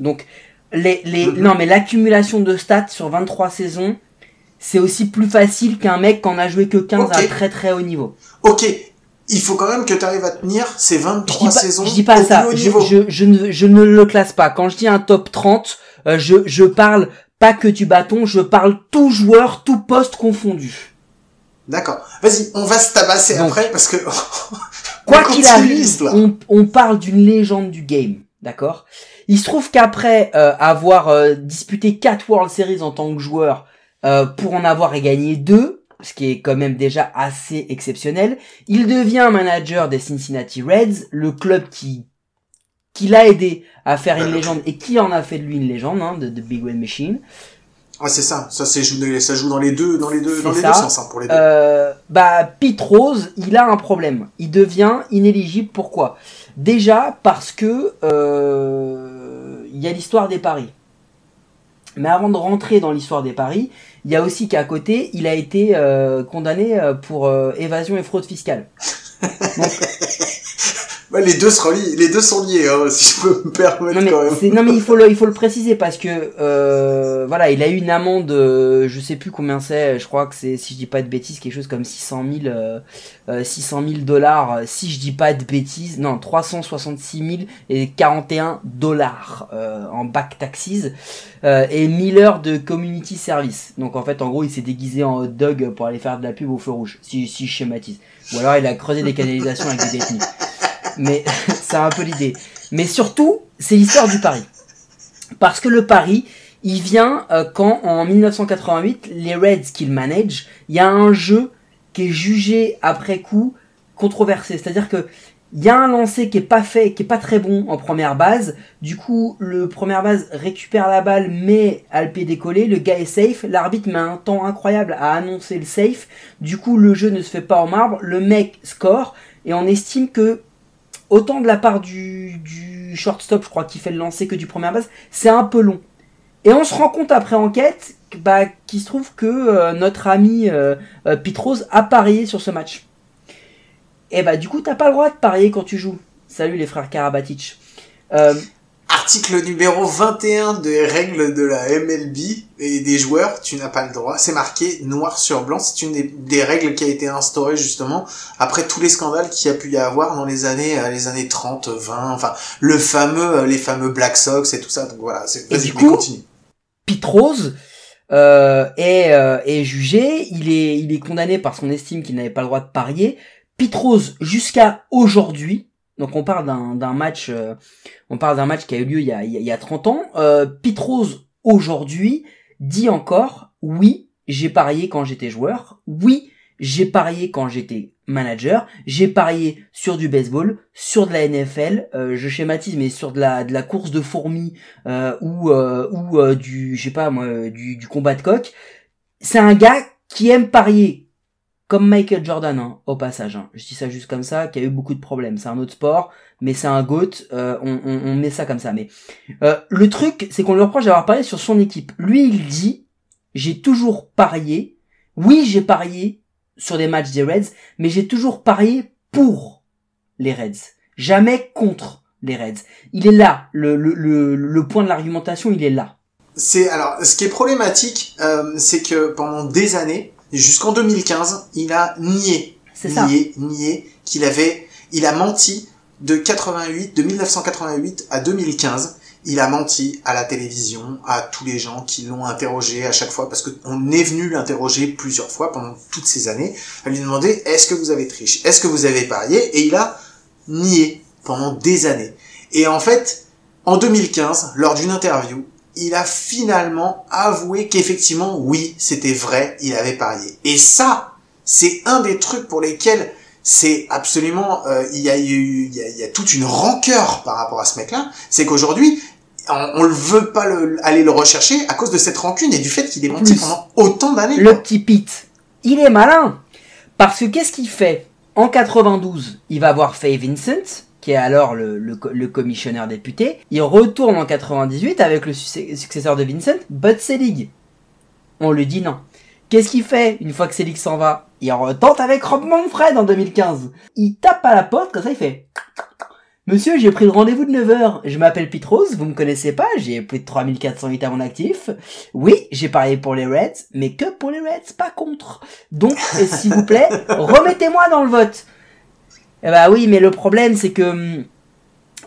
Donc, les, les, Mhm. non, mais l'accumulation de stats sur 23 saisons, c'est aussi plus facile qu'un mec qui en a joué que 15 à Ok. très très haut niveau. Ok, il faut quand même que tu arrives à tenir ces Je 23 dis pas, saisons je dis pas au ça, plus haut je, je, je ne, je ne le classe pas. Quand je dis un top 30, euh, je, je parle pas que du bâton, je parle tout joueur, tout poste confondu. D'accord. Vas-y, on va se tabasser Donc, après parce que. Quoi qu'il arrive, on, on parle d'une légende du game, d'accord? Il se trouve qu'après euh, avoir euh, disputé quatre World Series en tant que joueur, pour en avoir gagné deux, ce qui est quand même déjà assez exceptionnel, il devient manager des Cincinnati Reds, le club qui qui l'a aidé à faire une légende et qui en a fait de lui une légende, hein, de, de Big Win Machine. Ouais, c'est ça. Ça, c'est joue, ça joue dans les deux, dans les deux, dans les ça. deux sens hein, pour les deux. Euh, bah, Pete Rose, il a un problème. Il devient inéligible. Pourquoi? Déjà parce que euh, il y a l'histoire des paris. Mais avant de rentrer dans l'histoire des paris, il y a aussi qu'à côté, il a été euh, condamné euh, pour euh, évasion et fraude fiscale. Ouais, les deux se relient, les deux sont liés, hein, si je peux me permettre non mais, quand même. non mais il faut le il faut le préciser parce que euh, voilà il a eu une amende euh, je sais plus combien c'est je crois que c'est si je dis pas de bêtises quelque chose comme 600 000 euh, euh, 600 000 dollars euh, si je dis pas de bêtises non 366 000 et 41 dollars euh, en back taxes euh, et 1000 heures de community service. Donc en fait en gros il s'est déguisé en hot dog pour aller faire de la pub au feu rouge si si je schématise. Ou alors il a creusé des canalisations avec des détenus mais c'est un peu l'idée. Mais surtout, c'est l'histoire du pari. Parce que le pari, il vient euh, quand en 1988, les Reds qu'il manage, il y a un jeu qui est jugé après coup controversé. C'est-à-dire que il y a un lancer qui est pas fait, qui est pas très bon en première base. Du coup, le première base récupère la balle, mais à le pied décollé. Le gars est safe. L'arbitre met un temps incroyable à annoncer le safe. Du coup, le jeu ne se fait pas en marbre. Le mec score et on estime que autant de la part du, shortstop, je crois, qui fait le lancer que du première base, c'est un peu long. Et on se rend compte après enquête bah, qu'il se trouve que euh, notre ami euh, euh, Pete Rose a parié sur ce match. Et bah du coup t'as pas le droit de parier quand tu joues. Salut les frères Karabatic. Euh, Article numéro 21 des règles de la MLB et des joueurs, tu n'as pas le droit. C'est marqué noir sur blanc. C'est une des, des règles qui a été instaurée justement après tous les scandales qu'il y a pu y avoir dans les années, euh, les années 30, 20, enfin, le fameux, euh, les fameux Black Sox et tout ça. Donc voilà, c'est, vas-y, continue. Pete Rose euh, est, euh, est jugé, il est, il est condamné parce qu'on estime qu'il n'avait pas le droit de parier. Pete Rose, jusqu'à aujourd'hui, donc on parle d'un, match, euh, on parle d'un match qui a eu lieu il y a, il y a, il y a 30 ans. Euh, Pete Rose, aujourd'hui, dit encore, oui, j'ai parié quand j'étais joueur, oui, j'ai parié quand j'étais manager, j'ai parié sur du baseball, sur de la NFL, euh, je schématise, mais sur de la, de la course de fourmis euh, ou euh, ou euh, du, je pas moi, du, du combat de coq. C'est un gars qui aime parier, comme Michael Jordan, hein, au passage. hein. Je dis ça juste comme ça, qui a eu beaucoup de problèmes. C'est un autre sport, mais c'est un goat. euh, on, met ça comme ça. Mais euh, le truc, c'est qu'on lui reproche d'avoir parié sur son équipe. Lui, il dit, j'ai toujours parié. Oui, j'ai parié sur des matchs des Reds, mais j'ai toujours parié pour les Reds, jamais contre les Reds. Il est là, le, le, le, le point de l'argumentation, il est là. C'est alors ce qui est problématique, euh, c'est que pendant des années, jusqu'en 2015, il a nié, ça. nié, nié qu'il avait, il a menti de 88, de 1988 à 2015. Il a menti à la télévision, à tous les gens qui l'ont interrogé à chaque fois, parce qu'on est venu l'interroger plusieurs fois pendant toutes ces années, à lui demander est-ce que vous avez triché, est-ce que vous avez parié, et il a nié pendant des années. Et en fait, en 2015, lors d'une interview, il a finalement avoué qu'effectivement, oui, c'était vrai, il avait parié. Et ça, c'est un des trucs pour lesquels c'est absolument, euh, il y a eu, il y a, il y a toute une rancœur par rapport à ce mec-là. C'est qu'aujourd'hui, on, le veut pas le, aller le rechercher à cause de cette rancune et du fait qu'il est menti Plus. pendant autant d'années. Le petit Pete, il est malin. Parce que qu'est-ce qu'il fait? En 92, il va voir Faye Vincent, qui est alors le, le, le commissionnaire député. Il retourne en 98 avec le successeur de Vincent, Bud Selig. On lui dit non. Qu'est-ce qu'il fait une fois que Selig s'en va? Il retente avec Rob Manfred en 2015. Il tape à la porte, comme ça il fait... Monsieur, j'ai pris le rendez-vous de 9h. Je m'appelle Pete Rose, vous me connaissez pas, j'ai plus de 3408 à mon actif. Oui, j'ai parié pour les Reds, mais que pour les Reds, pas contre. Donc, s'il vous plaît, remettez-moi dans le vote. Eh bah oui, mais le problème, c'est que hum,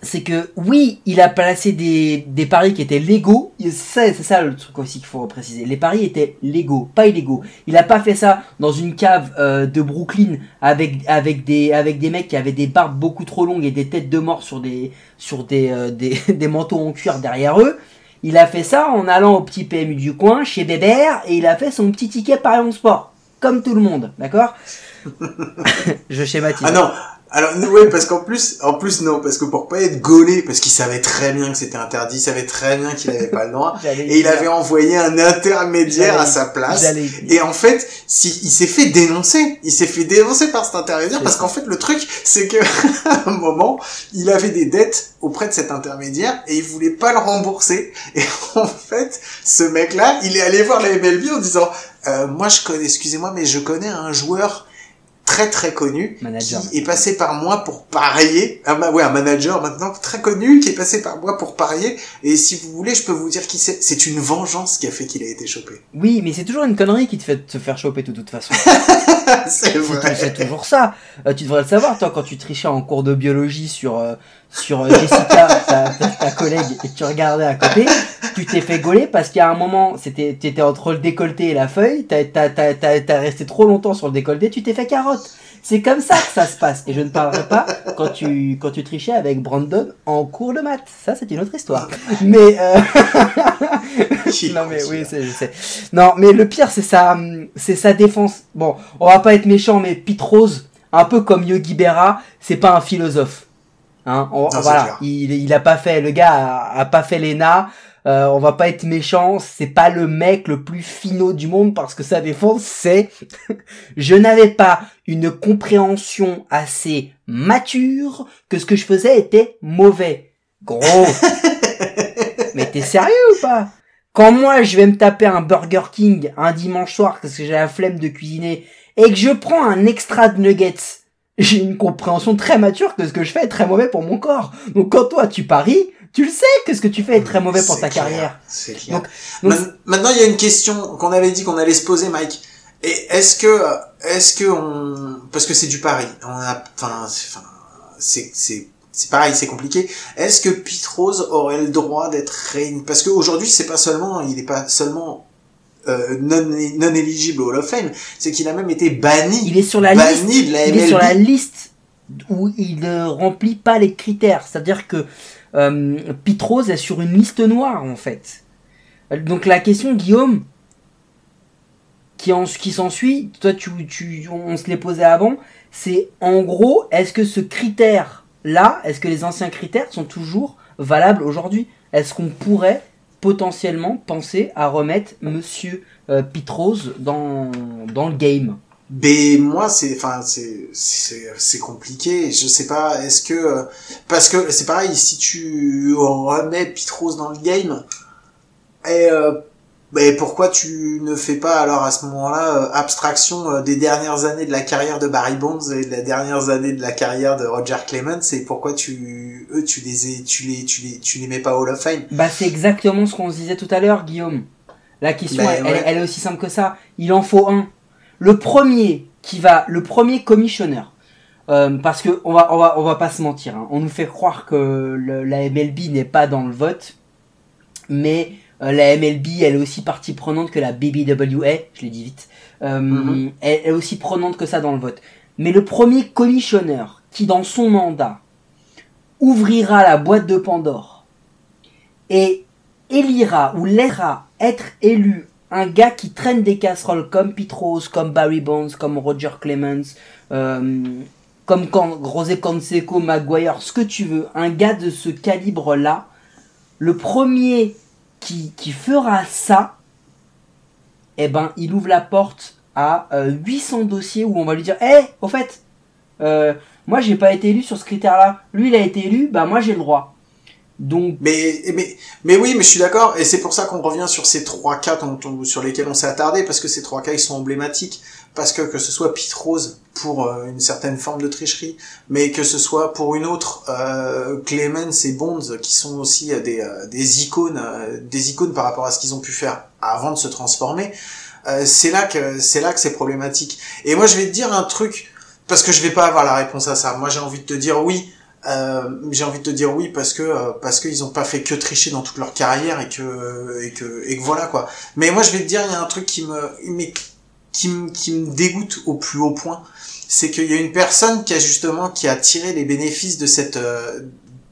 c'est que oui, il a placé des, des paris qui étaient légaux. C'est c'est ça le truc aussi qu'il faut préciser. Les paris étaient légaux, pas illégaux. Il a pas fait ça dans une cave euh, de Brooklyn avec avec des avec des mecs qui avaient des barbes beaucoup trop longues et des têtes de mort sur des sur des euh, des, des manteaux en cuir derrière eux. Il a fait ça en allant au petit PMU du coin chez Bébert et il a fait son petit ticket Paris en sport comme tout le monde, d'accord? Je schématise. Ah non, alors oui, parce qu'en plus, en plus non, parce que pour pas être gaulé, parce qu'il savait très bien que c'était interdit, il savait très bien qu'il avait pas le droit, et il avait envoyé un intermédiaire à sa place. Et en fait, si, il s'est fait dénoncer, il s'est fait dénoncer par cet intermédiaire, parce qu'en fait le truc, c'est que à un moment, il avait des dettes auprès de cet intermédiaire et il voulait pas le rembourser. Et en fait, ce mec-là, il est allé voir la MLB en disant, euh, moi je connais, excusez-moi, mais je connais un joueur très très connu Manager. qui est passé par moi pour parier un, ma- ouais, un manager maintenant très connu qui est passé par moi pour parier et si vous voulez je peux vous dire qui c'est c'est une vengeance qui a fait qu'il a été chopé Oui, mais c'est toujours une connerie qui te fait te faire choper de toute façon. c'est vrai c'est toujours ça. Euh, tu devrais le savoir, toi, quand tu trichais en cours de biologie sur euh, sur euh, Jessica, ta, ta, ta collègue, et que tu regardais à côté, tu t'es fait gauler parce qu'il y a un moment, c'était, t'étais entre le décolleté et la feuille, t'as, t'as, t'as, t'as, t'as resté trop longtemps sur le décolleté, tu t'es fait carotte. C'est comme ça que ça se passe. Et je ne parlerai pas quand tu, quand tu trichais avec Brandon en cours de maths. Ça, c'est une autre histoire. Mais, euh, non mais oui, c'est- je sais. Non, mais le pire c'est sa, c'est sa défense. Bon, on va pas être méchant, mais Pete Rose, un peu comme Yogi Berra, c'est pas un philosophe. Hein, on- voilà, il, il a pas fait, le gars a, a pas fait l'ENA. Euh, on va pas être méchant, c'est pas le mec le plus finot du monde parce que sa défense c'est je n'avais pas une compréhension assez mature que ce que je faisais était mauvais. Gros. Mais t'es sérieux ou pas? Quand moi je vais me taper un Burger King un dimanche soir parce que j'ai la flemme de cuisiner et que je prends un extra de nuggets, j'ai une compréhension très mature que ce que je fais est très mauvais pour mon corps. Donc quand toi tu paries, tu le sais que ce que tu fais est très mauvais pour ta clair, carrière. c'est clair Donc- donc- Man- maintenant il y a une question qu'on avait dit qu'on allait se poser Mike et est-ce que est-ce que on parce que c'est du pari on a enfin c'est- c'est c'est pareil, c'est compliqué. Est-ce que Pete Rose aurait le droit d'être réuni? Parce qu'aujourd'hui, c'est pas seulement, il est pas seulement euh, non, non éligible au Hall of Fame, c'est qu'il a même été banni. Il est sur la banni liste. de la il est sur la MLB. liste où il ne remplit pas les critères. C'est-à-dire que euh, Pete Rose est sur une liste noire en fait. Donc la question Guillaume qui en qui s'ensuit, toi tu tu on se l'est posé avant, c'est en gros est-ce que ce critère là, est-ce que les anciens critères sont toujours valables aujourd'hui? Est-ce qu'on pourrait potentiellement penser à remettre monsieur euh, Pete Rose dans dans le game? Mais moi, c'est, enfin, c'est, c'est, c'est compliqué. Je sais pas. Est-ce que, euh, parce que c'est pareil, si tu remets Pete Rose dans le game, et euh, mais pourquoi tu ne fais pas alors à ce moment-là euh, abstraction euh, des dernières années de la carrière de Barry Bonds et de la dernières années de la carrière de Roger Clemens et pourquoi tu eux tu les tu les tu les tu les mets pas au Hall of Fame? Bah c'est exactement ce qu'on se disait tout à l'heure, Guillaume. La question, elle, ouais. elle est aussi simple que ça. Il en faut un. Le premier qui va, le premier commissionneur. Euh, parce que on va, on va, on va pas se mentir. hein. On nous fait croire que le- la MLB n'est pas dans le vote, mais euh, la MLB, elle est aussi partie prenante que la BBWA. Je l'ai dit vite. Euh, Mhm. Elle est aussi prenante que ça dans le vote. Mais le premier commissionneur qui, dans son mandat, ouvrira la boîte de Pandore et élira ou laissera être élu un gars qui traîne des casseroles comme Pete Rose, comme Barry Bonds, comme Roger Clemens, euh, comme Can- José Canseco, Maguire, ce que tu veux, un gars de ce calibre-là, le premier qui, qui fera ça, eh ben, il ouvre la porte à euh, 800 dossiers où on va lui dire, hé, au fait, euh, moi j'ai pas été élu sur ce critère-là, lui il a été élu, bah moi j'ai le droit. Donc, Mais, mais, mais oui, mais je suis d'accord, et c'est pour ça qu'on revient sur ces trois cas dont on- sur lesquels on s'est attardé, parce que ces trois cas, ils sont emblématiques, parce que que ce soit Pete Rose pour euh, une certaine forme de tricherie, mais que ce soit pour une autre, euh, Clemens et Bonds, qui sont aussi euh, des, euh, des icônes, euh, des icônes par rapport à ce qu'ils ont pu faire avant de se transformer, c'est là que c'est là que c'est problématique. Et moi, je vais te dire un truc, parce que je vais pas avoir la réponse à ça. Moi, j'ai envie de te dire oui. Euh, j'ai envie de te dire oui parce que euh, parce qu'ils ont pas fait que tricher dans toute leur carrière et que et que et que voilà quoi. Mais moi je vais te dire il y a un truc qui me mais qui me qui me dégoûte au plus haut point, c'est qu'il y a une personne qui a justement qui a tiré les bénéfices de cette euh,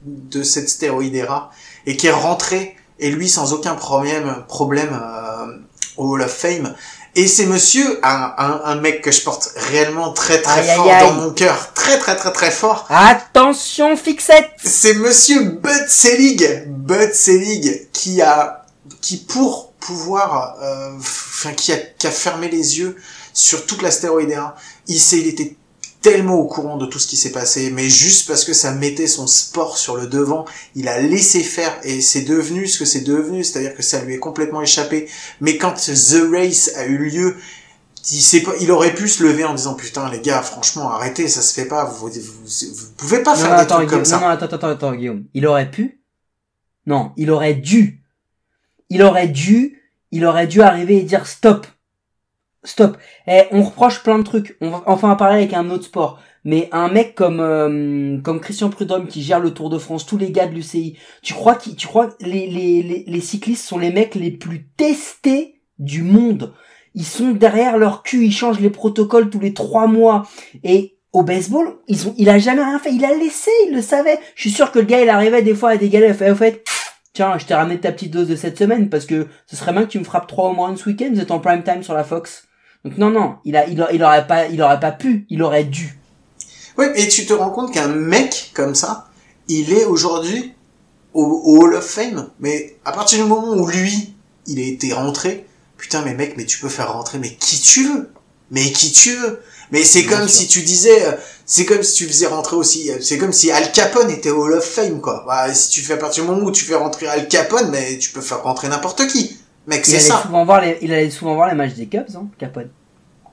de cette stéroïdéra et qui est rentré et lui sans aucun problème problème euh, au Hall of Fame et c'est monsieur, un, un, un, mec que je porte réellement très très Aïe, fort aïe. dans mon cœur, très très très très fort. Attention, fixette C'est monsieur Bud Selig, Bud Selig, qui a, qui pour pouvoir, euh, enfin qui a, qui a fermé les yeux sur toute la stéroïdéra, il sait, il était tellement au courant de tout ce qui s'est passé, mais juste parce que ça mettait son sport sur le devant, il a laissé faire et c'est devenu ce que c'est devenu, c'est-à-dire que ça lui est complètement échappé. Mais quand The Race a eu lieu, il, sait pas, il aurait pu se lever en disant putain les gars, franchement arrêtez, ça se fait pas, vous, vous, vous pouvez pas Non, faire non, des attends, trucs comme ça. non, non, attends, attends, attends, Guillaume. Il aurait pu? Non, il aurait dû. Il aurait dû, il aurait dû arriver et dire stop. Stop. Eh, on reproche plein de trucs. On va enfin parler avec un autre sport. Mais un mec comme euh, comme Christian Prudhomme qui gère le Tour de France, tous les gars de l'UCI, tu crois qui tu crois que les, les, les, les cyclistes sont les mecs les plus testés du monde? Ils sont derrière leur cul, ils changent les protocoles tous les trois mois. Et au baseball, ils ont, il a jamais rien fait. Il a laissé, il le savait. Je suis sûr que le gars, il arrivait des fois à des il fait, au fait, tiens, je t'ai ramené ta petite dose de cette semaine parce que ce serait bien que tu me frappes trois au moins ce week-end. Vous êtes en prime time sur la Fox. Donc non, non, il a, il, a- il aurait pas, il aurait pas pu, il aurait dû. Oui, et tu te rends compte qu'un mec comme ça, il est aujourd'hui au, au Hall of Fame. Mais à partir du moment où lui, il a été rentré, putain, mais mec, mais tu peux faire rentrer, mais qui tu veux? Mais qui tu veux? Mais c'est comme sûr. si tu disais, euh, c'est comme si tu faisais rentrer aussi, euh, c'est comme si Al Capone était au Hall of Fame, quoi. Bah, si tu fais à partir du moment où tu fais rentrer Al Capone, mais tu peux faire rentrer n'importe qui. Mec, Il c'est allait ça. souvent voir les, il allait souvent voir les matchs des Cubs, hein, Capone.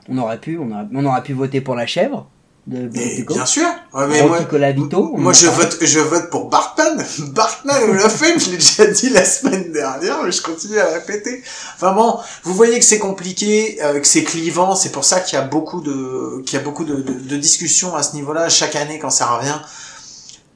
On aurait pu, on aurait, on aurait pu voter pour la chèvre de, de, Mais de Gaulle. bien sûr. Ouais, mais moi, je vote, je vote pour Bartman. Bartman Hall of Fame, je l'ai déjà dit la semaine dernière, mais je continue à répéter. Enfin bon, vous voyez que c'est compliqué, euh, que c'est clivant, c'est pour ça qu'il y a beaucoup de, qu'il y a beaucoup de, de, de discussions à ce niveau-là chaque année quand ça revient.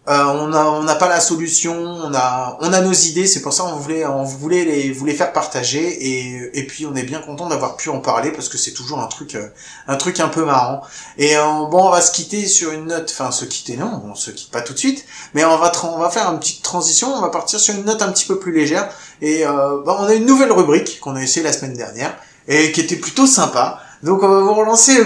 Euh, on a, on n'a pas la solution, on a, on a nos idées, c'est pour ça on voulait, on voulait les, vous faire partager et, et puis on est bien content d'avoir pu en parler parce que c'est toujours un truc, euh, un truc un peu marrant. Et euh, bon, on va se quitter sur une note, enfin se quitter non, on se quitte pas tout de suite, mais on va, on va faire une petite transition, on va partir sur une note un petit peu plus légère et euh, bah, on a une nouvelle rubrique qu'on a essayé la semaine dernière et qui était plutôt sympa. Donc on va vous relancer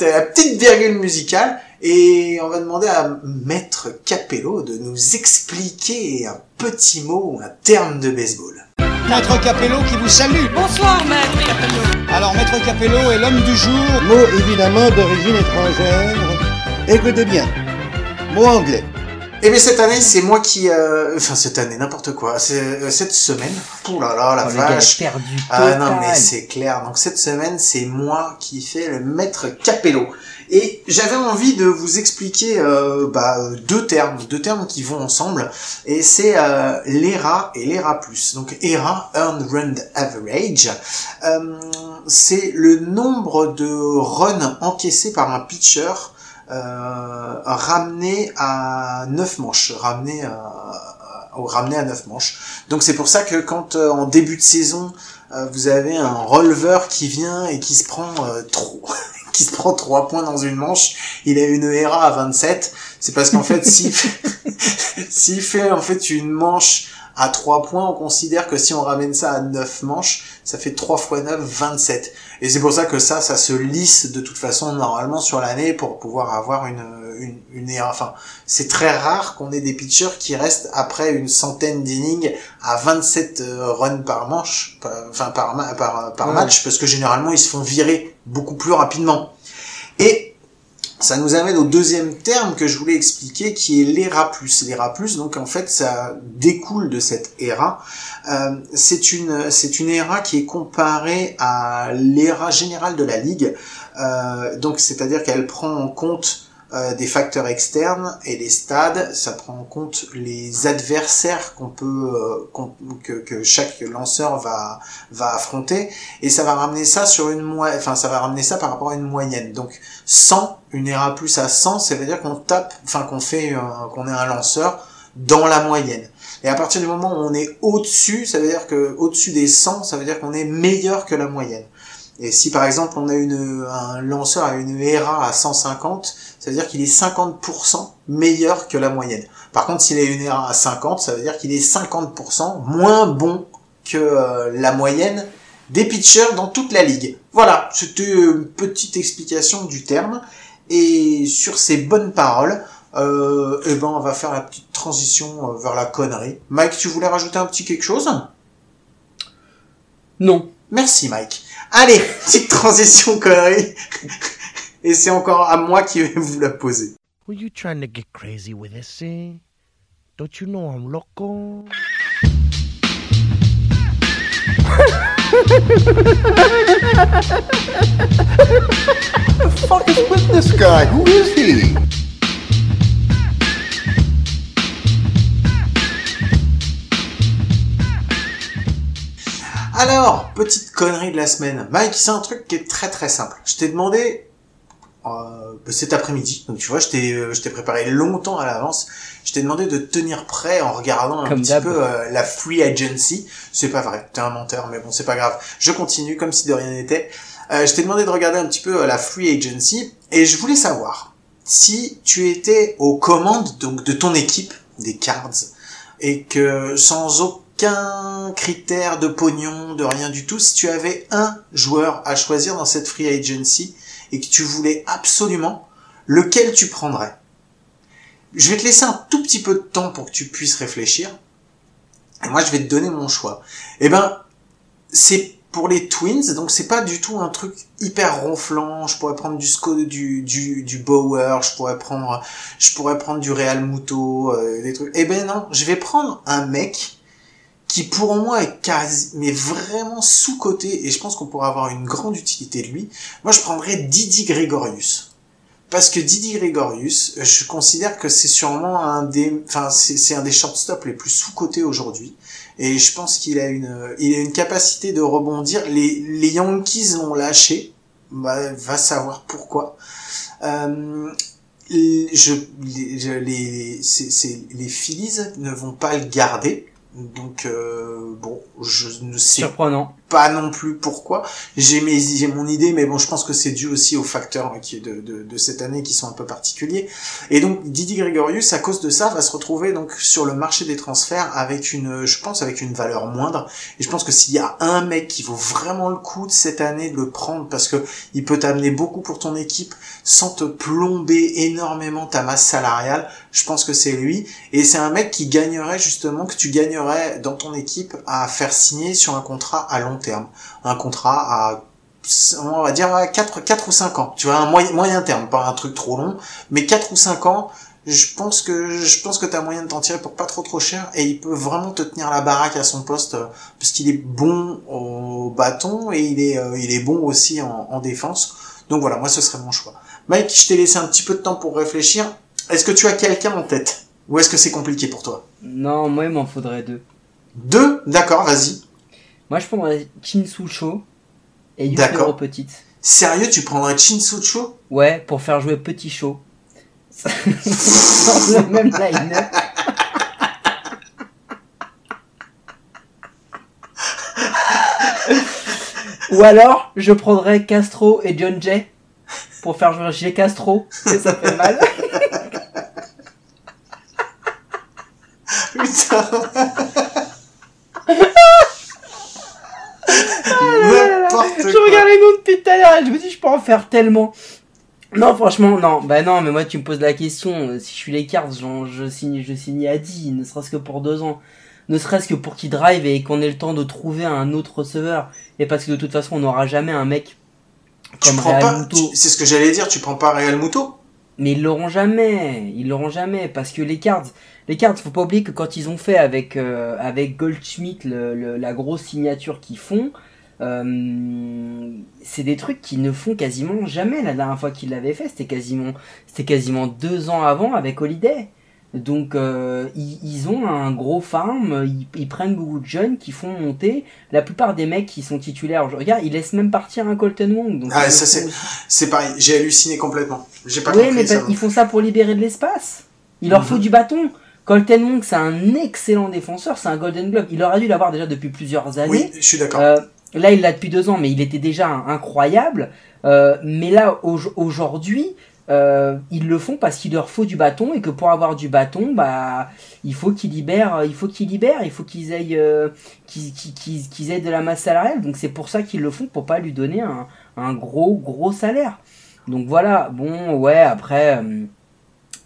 la petite virgule musicale et on va demander à Maître Capello de nous expliquer un petit mot ou un terme de baseball. Maître Capello qui vous salue. Bonsoir, maître Capello. Alors, Maître Capello est l'homme du jour. Mot évidemment d'origine étrangère. Écoutez bien. Mot anglais. Et bien cette année, c'est moi qui... euh, Enfin cette année, n'importe quoi. C'est euh, cette semaine. Ouh là là, la Oh, vache. perdu Ah non, mais c'est clair. Donc cette semaine, c'est moi qui fais le maître Capello. Et j'avais envie de vous expliquer euh, bah, deux termes, deux termes qui vont ensemble. Et c'est euh, l'ERA et l'ERA+. Donc ERA, Earned Run Average, euh, c'est le nombre de runs encaissés par un pitcher euh, ramené à 9 manches, ramené à, au ramené à 9 manches. Donc c'est pour ça que quand euh, en début de saison euh, vous avez un releveur qui vient et qui se prend euh, trop qui se prend 3 points dans une manche, il a une ERA à 27, c'est parce qu'en fait s'il fait, s'il fait en fait une manche à 3 points, on considère que si on ramène ça à 9 manches, ça fait 3 fois 9, 27. Et c'est pour ça que ça, ça se lisse de toute façon normalement sur l'année pour pouvoir avoir une, une, une ERA. Enfin, c'est très rare qu'on ait des pitchers qui restent après une centaine d'innings à 27 euh, runs par manche, par- enfin par, par, par Ouais. match, parce que généralement ils se font virer beaucoup plus rapidement. Et ça nous amène au deuxième terme que je voulais expliquer, qui est l'ERA+. L'ERA+, donc en fait, ça découle de cette ERA. Euh, c'est une c'est une ERA qui est comparée à l'ERA générale de la ligue. Euh, donc c'est-à-dire qu'elle prend en compte euh, des facteurs externes et les stades, ça prend en compte les adversaires qu'on peut euh, que, que chaque lanceur va va affronter et ça va ramener ça sur une moyenne enfin ça va ramener ça par rapport à une moyenne. Donc 100 Une ERA plus à 100, ça veut dire qu'on tape, enfin qu'on fait, un- qu'on est un lanceur dans la moyenne. Et à partir du moment où on est au-dessus, ça veut dire que au-dessus des 100, ça veut dire qu'on est meilleur que la moyenne. Et si par exemple on a une, un lanceur à une ERA à 150, ça veut dire qu'il est 50% meilleur que la moyenne. Par contre, s'il a une ERA à 50, ça veut dire qu'il est 50% moins bon que euh, la moyenne des pitchers dans toute la ligue. Voilà, c'était une petite explication du terme. Et sur ces bonnes paroles, euh, eh ben on va faire la petite transition euh, vers la connerie. Mike, tu voulais rajouter un petit quelque chose? Non. Merci Mike. Allez, petite transition connerie. Et c'est encore à moi qui vais vous la poser. Were you trying to get crazy with this, eh? Don't you know I'm loco? fuck is with this guy? Who is he? Alors, petite connerie de la semaine. Mike, c'est un truc qui est très très simple. Je t'ai demandé euh, cet après-midi, donc tu vois, je t'ai euh, je t'ai préparé longtemps à l'avance. Je t'ai demandé de te tenir prêt en regardant un Comme petit peu euh, la free agency. C'est pas vrai, t'es un menteur, mais bon, c'est pas grave. Je continue comme si de rien n'était. Euh, je t'ai demandé de regarder un petit peu euh, la free agency et je voulais savoir si tu étais aux commandes donc de ton équipe des Cards et que sans aucun critère de pognon, de rien du tout, si tu avais un joueur à choisir dans cette free agency et que tu voulais absolument, lequel tu prendrais? Je vais te laisser un tout petit peu de temps pour que tu puisses réfléchir. Et moi, je vais te donner mon choix. Eh ben, c'est pour les Twins, donc c'est pas du tout un truc hyper ronflant. Je pourrais prendre du Sco, du du du Bauer, je pourrais prendre, je pourrais prendre du Real Muto, euh, des trucs. Eh ben non, je vais prendre un mec qui pour moi est quasi, mais vraiment sous coté et je pense qu'on pourrait avoir une grande utilité de lui. Moi, je prendrais Didi Gregorius. Parce que Didi Gregorius, je considère que c'est sûrement un des, enfin, c'est un des shortstops les plus sous-cotés aujourd'hui. Et je pense qu'il a une, il a une capacité de rebondir. Les, les Yankees l'ont lâché. Bah, va savoir pourquoi. Euh, je, les, les, les Phillies ne vont pas le garder. Donc, euh, bon, je ne sais Surprenant. Pas non plus pourquoi. J'ai mes, j'ai mon idée, mais bon, je pense que c'est dû aussi aux facteurs qui de, de, de cette année qui sont un peu particuliers. Et donc, Didi Gregorius, à cause de ça, va se retrouver donc sur le marché des transferts avec une, je pense, avec une valeur moindre. Et je pense que s'il y a un mec qui vaut vraiment le coup de cette année de le prendre parce que il peut t'amener beaucoup pour ton équipe sans te plomber énormément ta masse salariale, je pense que c'est lui. Et c'est un mec qui gagnerait justement, que tu gagnerais dans ton équipe à faire signer sur un contrat à long terme. Un contrat à, on va dire, à 4, 4 ou 5 ans. Tu vois, un moyen, moyen terme, pas un truc trop long, mais 4 ou 5 ans, je pense que, je pense que t'as moyen de t'en tirer pour pas trop trop cher et il peut vraiment te tenir la baraque à son poste euh, parce qu'il est bon au bâton et il est, euh, il est bon aussi en, en défense. Donc voilà, moi ce serait mon choix. Mike, je t'ai laissé un petit peu de temps pour réfléchir. Est-ce que tu as quelqu'un en tête? Ou est-ce que c'est compliqué pour toi? Non, moi, il m'en faudrait deux. Deux? D'accord, vas-y. Moi, je prendrais Chinsucho et. Yukiro Petite. Sérieux, tu prendrais Chinsucho Ouais, pour faire jouer Petit Show. Dans le même line-up. Ou alors, je prendrais Castro et John Jay pour faire jouer J. Castro. Et ça fait mal. Putain Je les noms depuis tout à l'heure et je me dis, je peux en faire tellement. Non, franchement, non. Bah non, mais moi, tu me poses la question. euh, Si je suis les cartes, genre, je signe, je signe à 10, ne serait-ce que pour deux ans. Ne serait-ce que pour qu'il drive et qu'on ait le temps de trouver un autre receveur. Et parce que de toute façon, on n'aura jamais un mec Tu comme prends Real pas, Muto. tu- c'est ce que j'allais dire, tu prends pas Real Muto Mais ils l'auront jamais, ils l'auront jamais parce que les cards, les cards, faut pas oublier que quand ils ont fait avec euh, avec Goldschmidt le, la grosse signature qu'ils font, euh, c'est des trucs qu'ils ne font quasiment jamais. La dernière fois qu'ils l'avaient fait, c'était quasiment c'était quasiment deux ans avant avec Holiday. Donc euh, ils, ils ont un gros farm, ils, ils prennent beaucoup de jeunes qui font monter. La plupart des mecs qui sont titulaires, je regarde, ils laissent même partir un Colton Wong. Donc Ah, ils ça, c'est-. C'est pareil, j'ai halluciné complètement. J'ai pas compris mais ça. ils font ça pour libérer de l'espace. Il leur Mhm. faut du bâton. Colton Wong, c'est un excellent défenseur, c'est un Golden Glove. Il aurait dû l'avoir déjà depuis plusieurs années. Oui, je suis d'accord. Euh, là, il l'a depuis deux ans, mais il était déjà incroyable. Euh, mais là, au- aujourd'hui, euh, ils le font parce qu'il leur faut du bâton et que pour avoir du bâton, bah, il faut qu'ils libèrent, il faut qu'ils libèrent, il faut qu'ils aillent, euh, qu'ils, aient de la masse salariale. Donc c'est pour ça qu'ils le font, pour pas lui donner un, gros gros salaire. Donc voilà, bon, ouais, après, euh,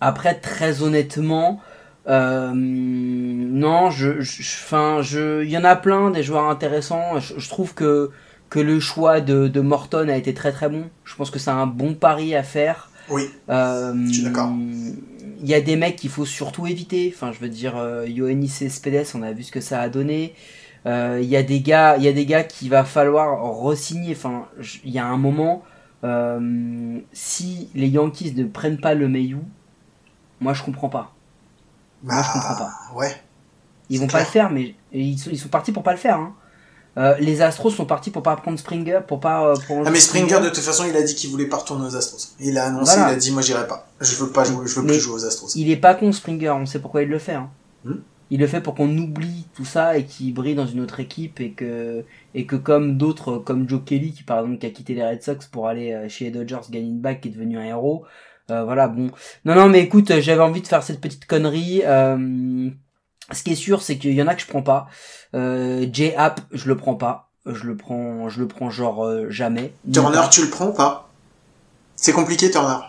après très honnêtement, non, je, il y en a plein des joueurs intéressants. Je, trouve que que le choix de Morton a été très très bon. Je pense que c'est un bon pari à faire. Oui, Euh, Je suis d'accord. Il y a des mecs qu'il faut surtout éviter. Enfin, je veux dire, euh, Ioannis Cespedes, on a vu ce que ça a donné. Euh, Il y a des gars, il y a des gars qu'il va falloir re-signer. Enfin, il y a un moment, si les Yankees ne prennent pas le Mayu, moi je comprends pas. Moi, je comprends pas. Bah, Ouais. Ils vont pas le faire, mais ils sont, ils sont partis pour pas le faire. Hein. Euh, les Astros sont partis pour pas prendre Springer, pour pas. euh, pour Ah mais Springer de toute façon il a dit qu'il voulait pas retourner aux Astros. Il a annoncé, Voilà. il a dit moi j'irai pas. Je veux pas jouer, je veux Mais- plus jouer aux Astros. Il est pas con Springer, on sait pourquoi il le fait. Hein. Hmm. Il le fait pour qu'on oublie tout ça et qu'il brille dans une autre équipe et que et que comme d'autres, comme Joe Kelly qui par exemple qui a quitté les Red Sox pour aller euh, chez les Dodgers, gagner une bague qui est devenu un héros. euh, voilà bon. Non non mais écoute, j'avais envie de faire cette petite connerie. euh, ce qui est sûr, c'est qu'il y en a que je prends pas. Euh, J App, je le prends pas. Je le prends, je le prends genre euh, jamais. Turner, tu le prends ou pas? C'est compliqué Turner. Parce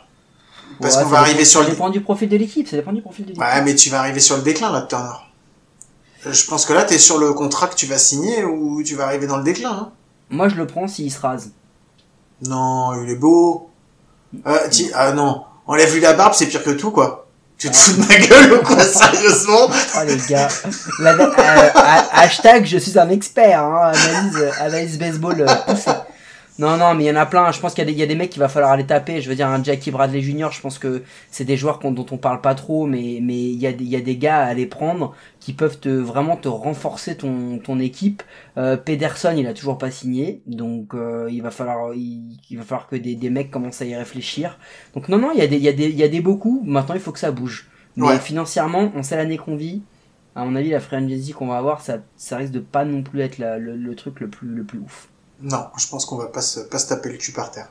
Ouais, qu'on ça va dépend- arriver sur Ça le dépend du profil de l'équipe. Ça dépend du profil de l'équipe. Ouais, mais tu vas arriver sur le déclin là de Turner. Je pense que là t'es sur le contrat que tu vas signer ou tu vas arriver dans le déclin. Hein? Moi, je le prends s'il se rase. non, il est beau. Euh, ti- Ah non, enlève lui la barbe, c'est pire que tout quoi. Tu te fous de ma gueule ou quoi sérieusement Oh les gars, euh, ha- hashtag je suis un expert, hein, analyse, analyse baseball euh, poussée. Non, non, mais il y en a plein. Je pense qu'il y, a des- il y a des mecs qu'il va falloir aller taper. Je veux dire, un Jackie Bradley Jr., je pense que c'est des joueurs dont on parle pas trop, mais mais il y, a y a des gars à aller prendre qui peuvent te vraiment te renforcer ton, ton équipe. Euh, Pederson, il a toujours pas signé, donc euh, il va falloir il, il va falloir que des, des mecs commencent à y réfléchir. Donc non, non, il y a des il y a des il y a des beaucoup. Maintenant, il faut que ça bouge. Mais Ouais. financièrement, on sait l'année qu'on vit. À mon avis, la free agency qu'on va avoir, ça, ça risque de pas non plus être la- le, le truc le plus, le plus ouf. Non, je pense qu'on va pas se, pas se taper le cul par terre.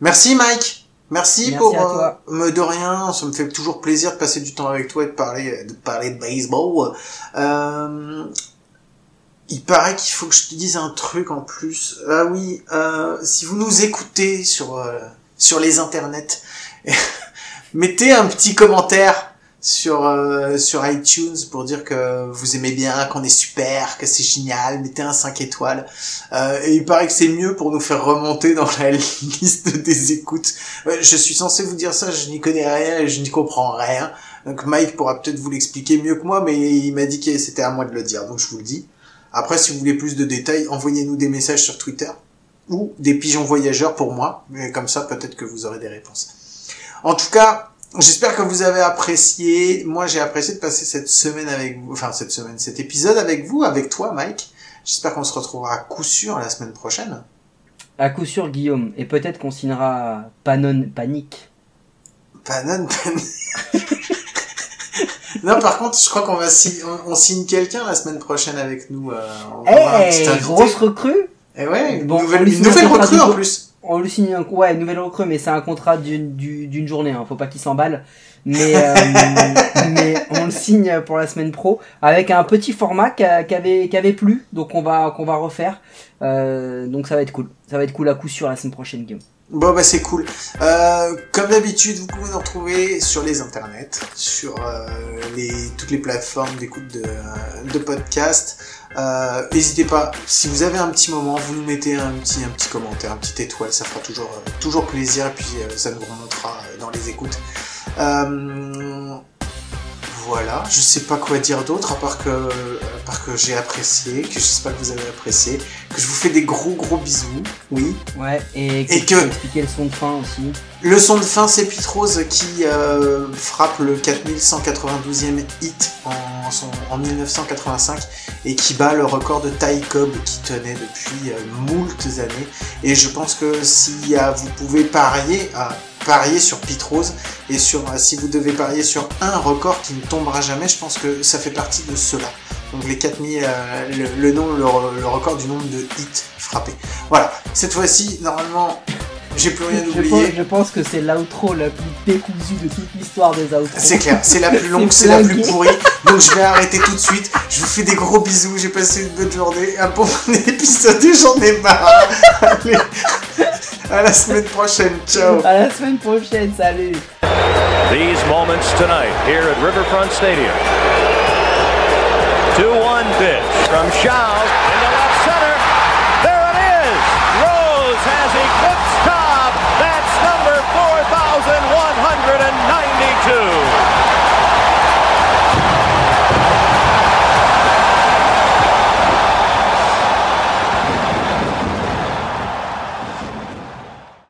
Merci Mike. Merci, Merci pour euh, me de rien. Ça me fait toujours plaisir de passer du temps avec toi et de parler de parler de baseball. Euh, il paraît qu'il faut que je te dise un truc en plus. Ah oui, euh, si vous nous écoutez sur euh, sur les internets, mettez un petit commentaire sur euh, sur iTunes pour dire que vous aimez bien, qu'on est super, que c'est génial. Mettez un 5 étoiles. Euh, et il paraît que c'est mieux pour nous faire remonter dans la liste des écoutes. Je suis censé vous dire ça, je n'y connais rien et je n'y comprends rien. Donc Mike pourra peut-être vous l'expliquer mieux que moi, mais il m'a dit que c'était à moi de le dire, donc je vous le dis. Après, si vous voulez plus de détails, envoyez-nous des messages sur Twitter ou des pigeons voyageurs pour moi, mais comme ça, peut-être que vous aurez des réponses. En tout cas, j'espère que vous avez apprécié. Moi, j'ai apprécié de passer cette semaine avec vous, enfin cette semaine, cet épisode avec vous, avec toi, Mike. J'espère qu'on se retrouvera à coup sûr la semaine prochaine. À coup sûr, Guillaume. Et peut-être qu'on signera Panon Panique. Panon, Panon. non, par contre, je crois qu'on va si... on, on signe quelqu'un la semaine prochaine avec nous. Euh, petit Hey, grosse recrue Eh ouais, Bon, on nouvelle, nouvelle recrue en plus. On lui signe un, ouais, une nouvelle recrue, mais c'est un contrat d'une, du- d'une journée, hein. Faut pas qu'il s'emballe. Mais, euh, mais on le signe pour la semaine pro avec un petit format qui, avait, qui avait plu, donc on va, qu'on va refaire. Euh, donc ça va être cool. Ça va être cool à coup sûr la semaine prochaine, Guillaume. Bon bah c'est cool. Euh, comme d'habitude, vous pouvez nous retrouver sur les internets, sur euh, les, toutes les plateformes d'écoute de, de podcasts. Euh, N'hésitez pas, si vous avez un petit moment, vous nous mettez un petit, un petit commentaire, un petit étoile, ça fera toujours, euh, toujours plaisir et puis euh, ça nous remontera euh, dans les écoutes. Voilà, je sais pas quoi dire d'autre à part que, à part que j'ai apprécié, que j'espère que vous avez apprécié, que je vous fais des gros gros bisous, oui. Ouais, et, Et que- expliquer le son de fin aussi. Le son de fin, c'est Pitrose qui euh, frappe le 4192e hit en, son- en 1985 et qui bat le record de Ty Cobb qui tenait depuis euh, moultes années. Et je pense que si euh, vous pouvez parier, euh, parier sur Pitrose et sur euh, si vous devez parier sur un record qui ne tombera jamais, je pense que ça fait partie de cela. Donc les 4000, euh, le, le, nom, le, re- le record du nombre de hits frappés. Voilà, cette fois-ci, normalement, j'ai plus rien Je oublié. pense, je pense que c'est l'outro la plus décousue de toute l'histoire des outros. C'est clair, c'est la plus longue, C'est la plus pourrie. Donc je vais arrêter tout de suite. Je vous fais des gros bisous. J'ai passé une bonne journée. Un bon épisode et j'en ai marre. Allez, à la semaine prochaine. Ciao. À la semaine prochaine, salut These moments tonight here at Riverfront Stadium. 2-1 pitch from Shaw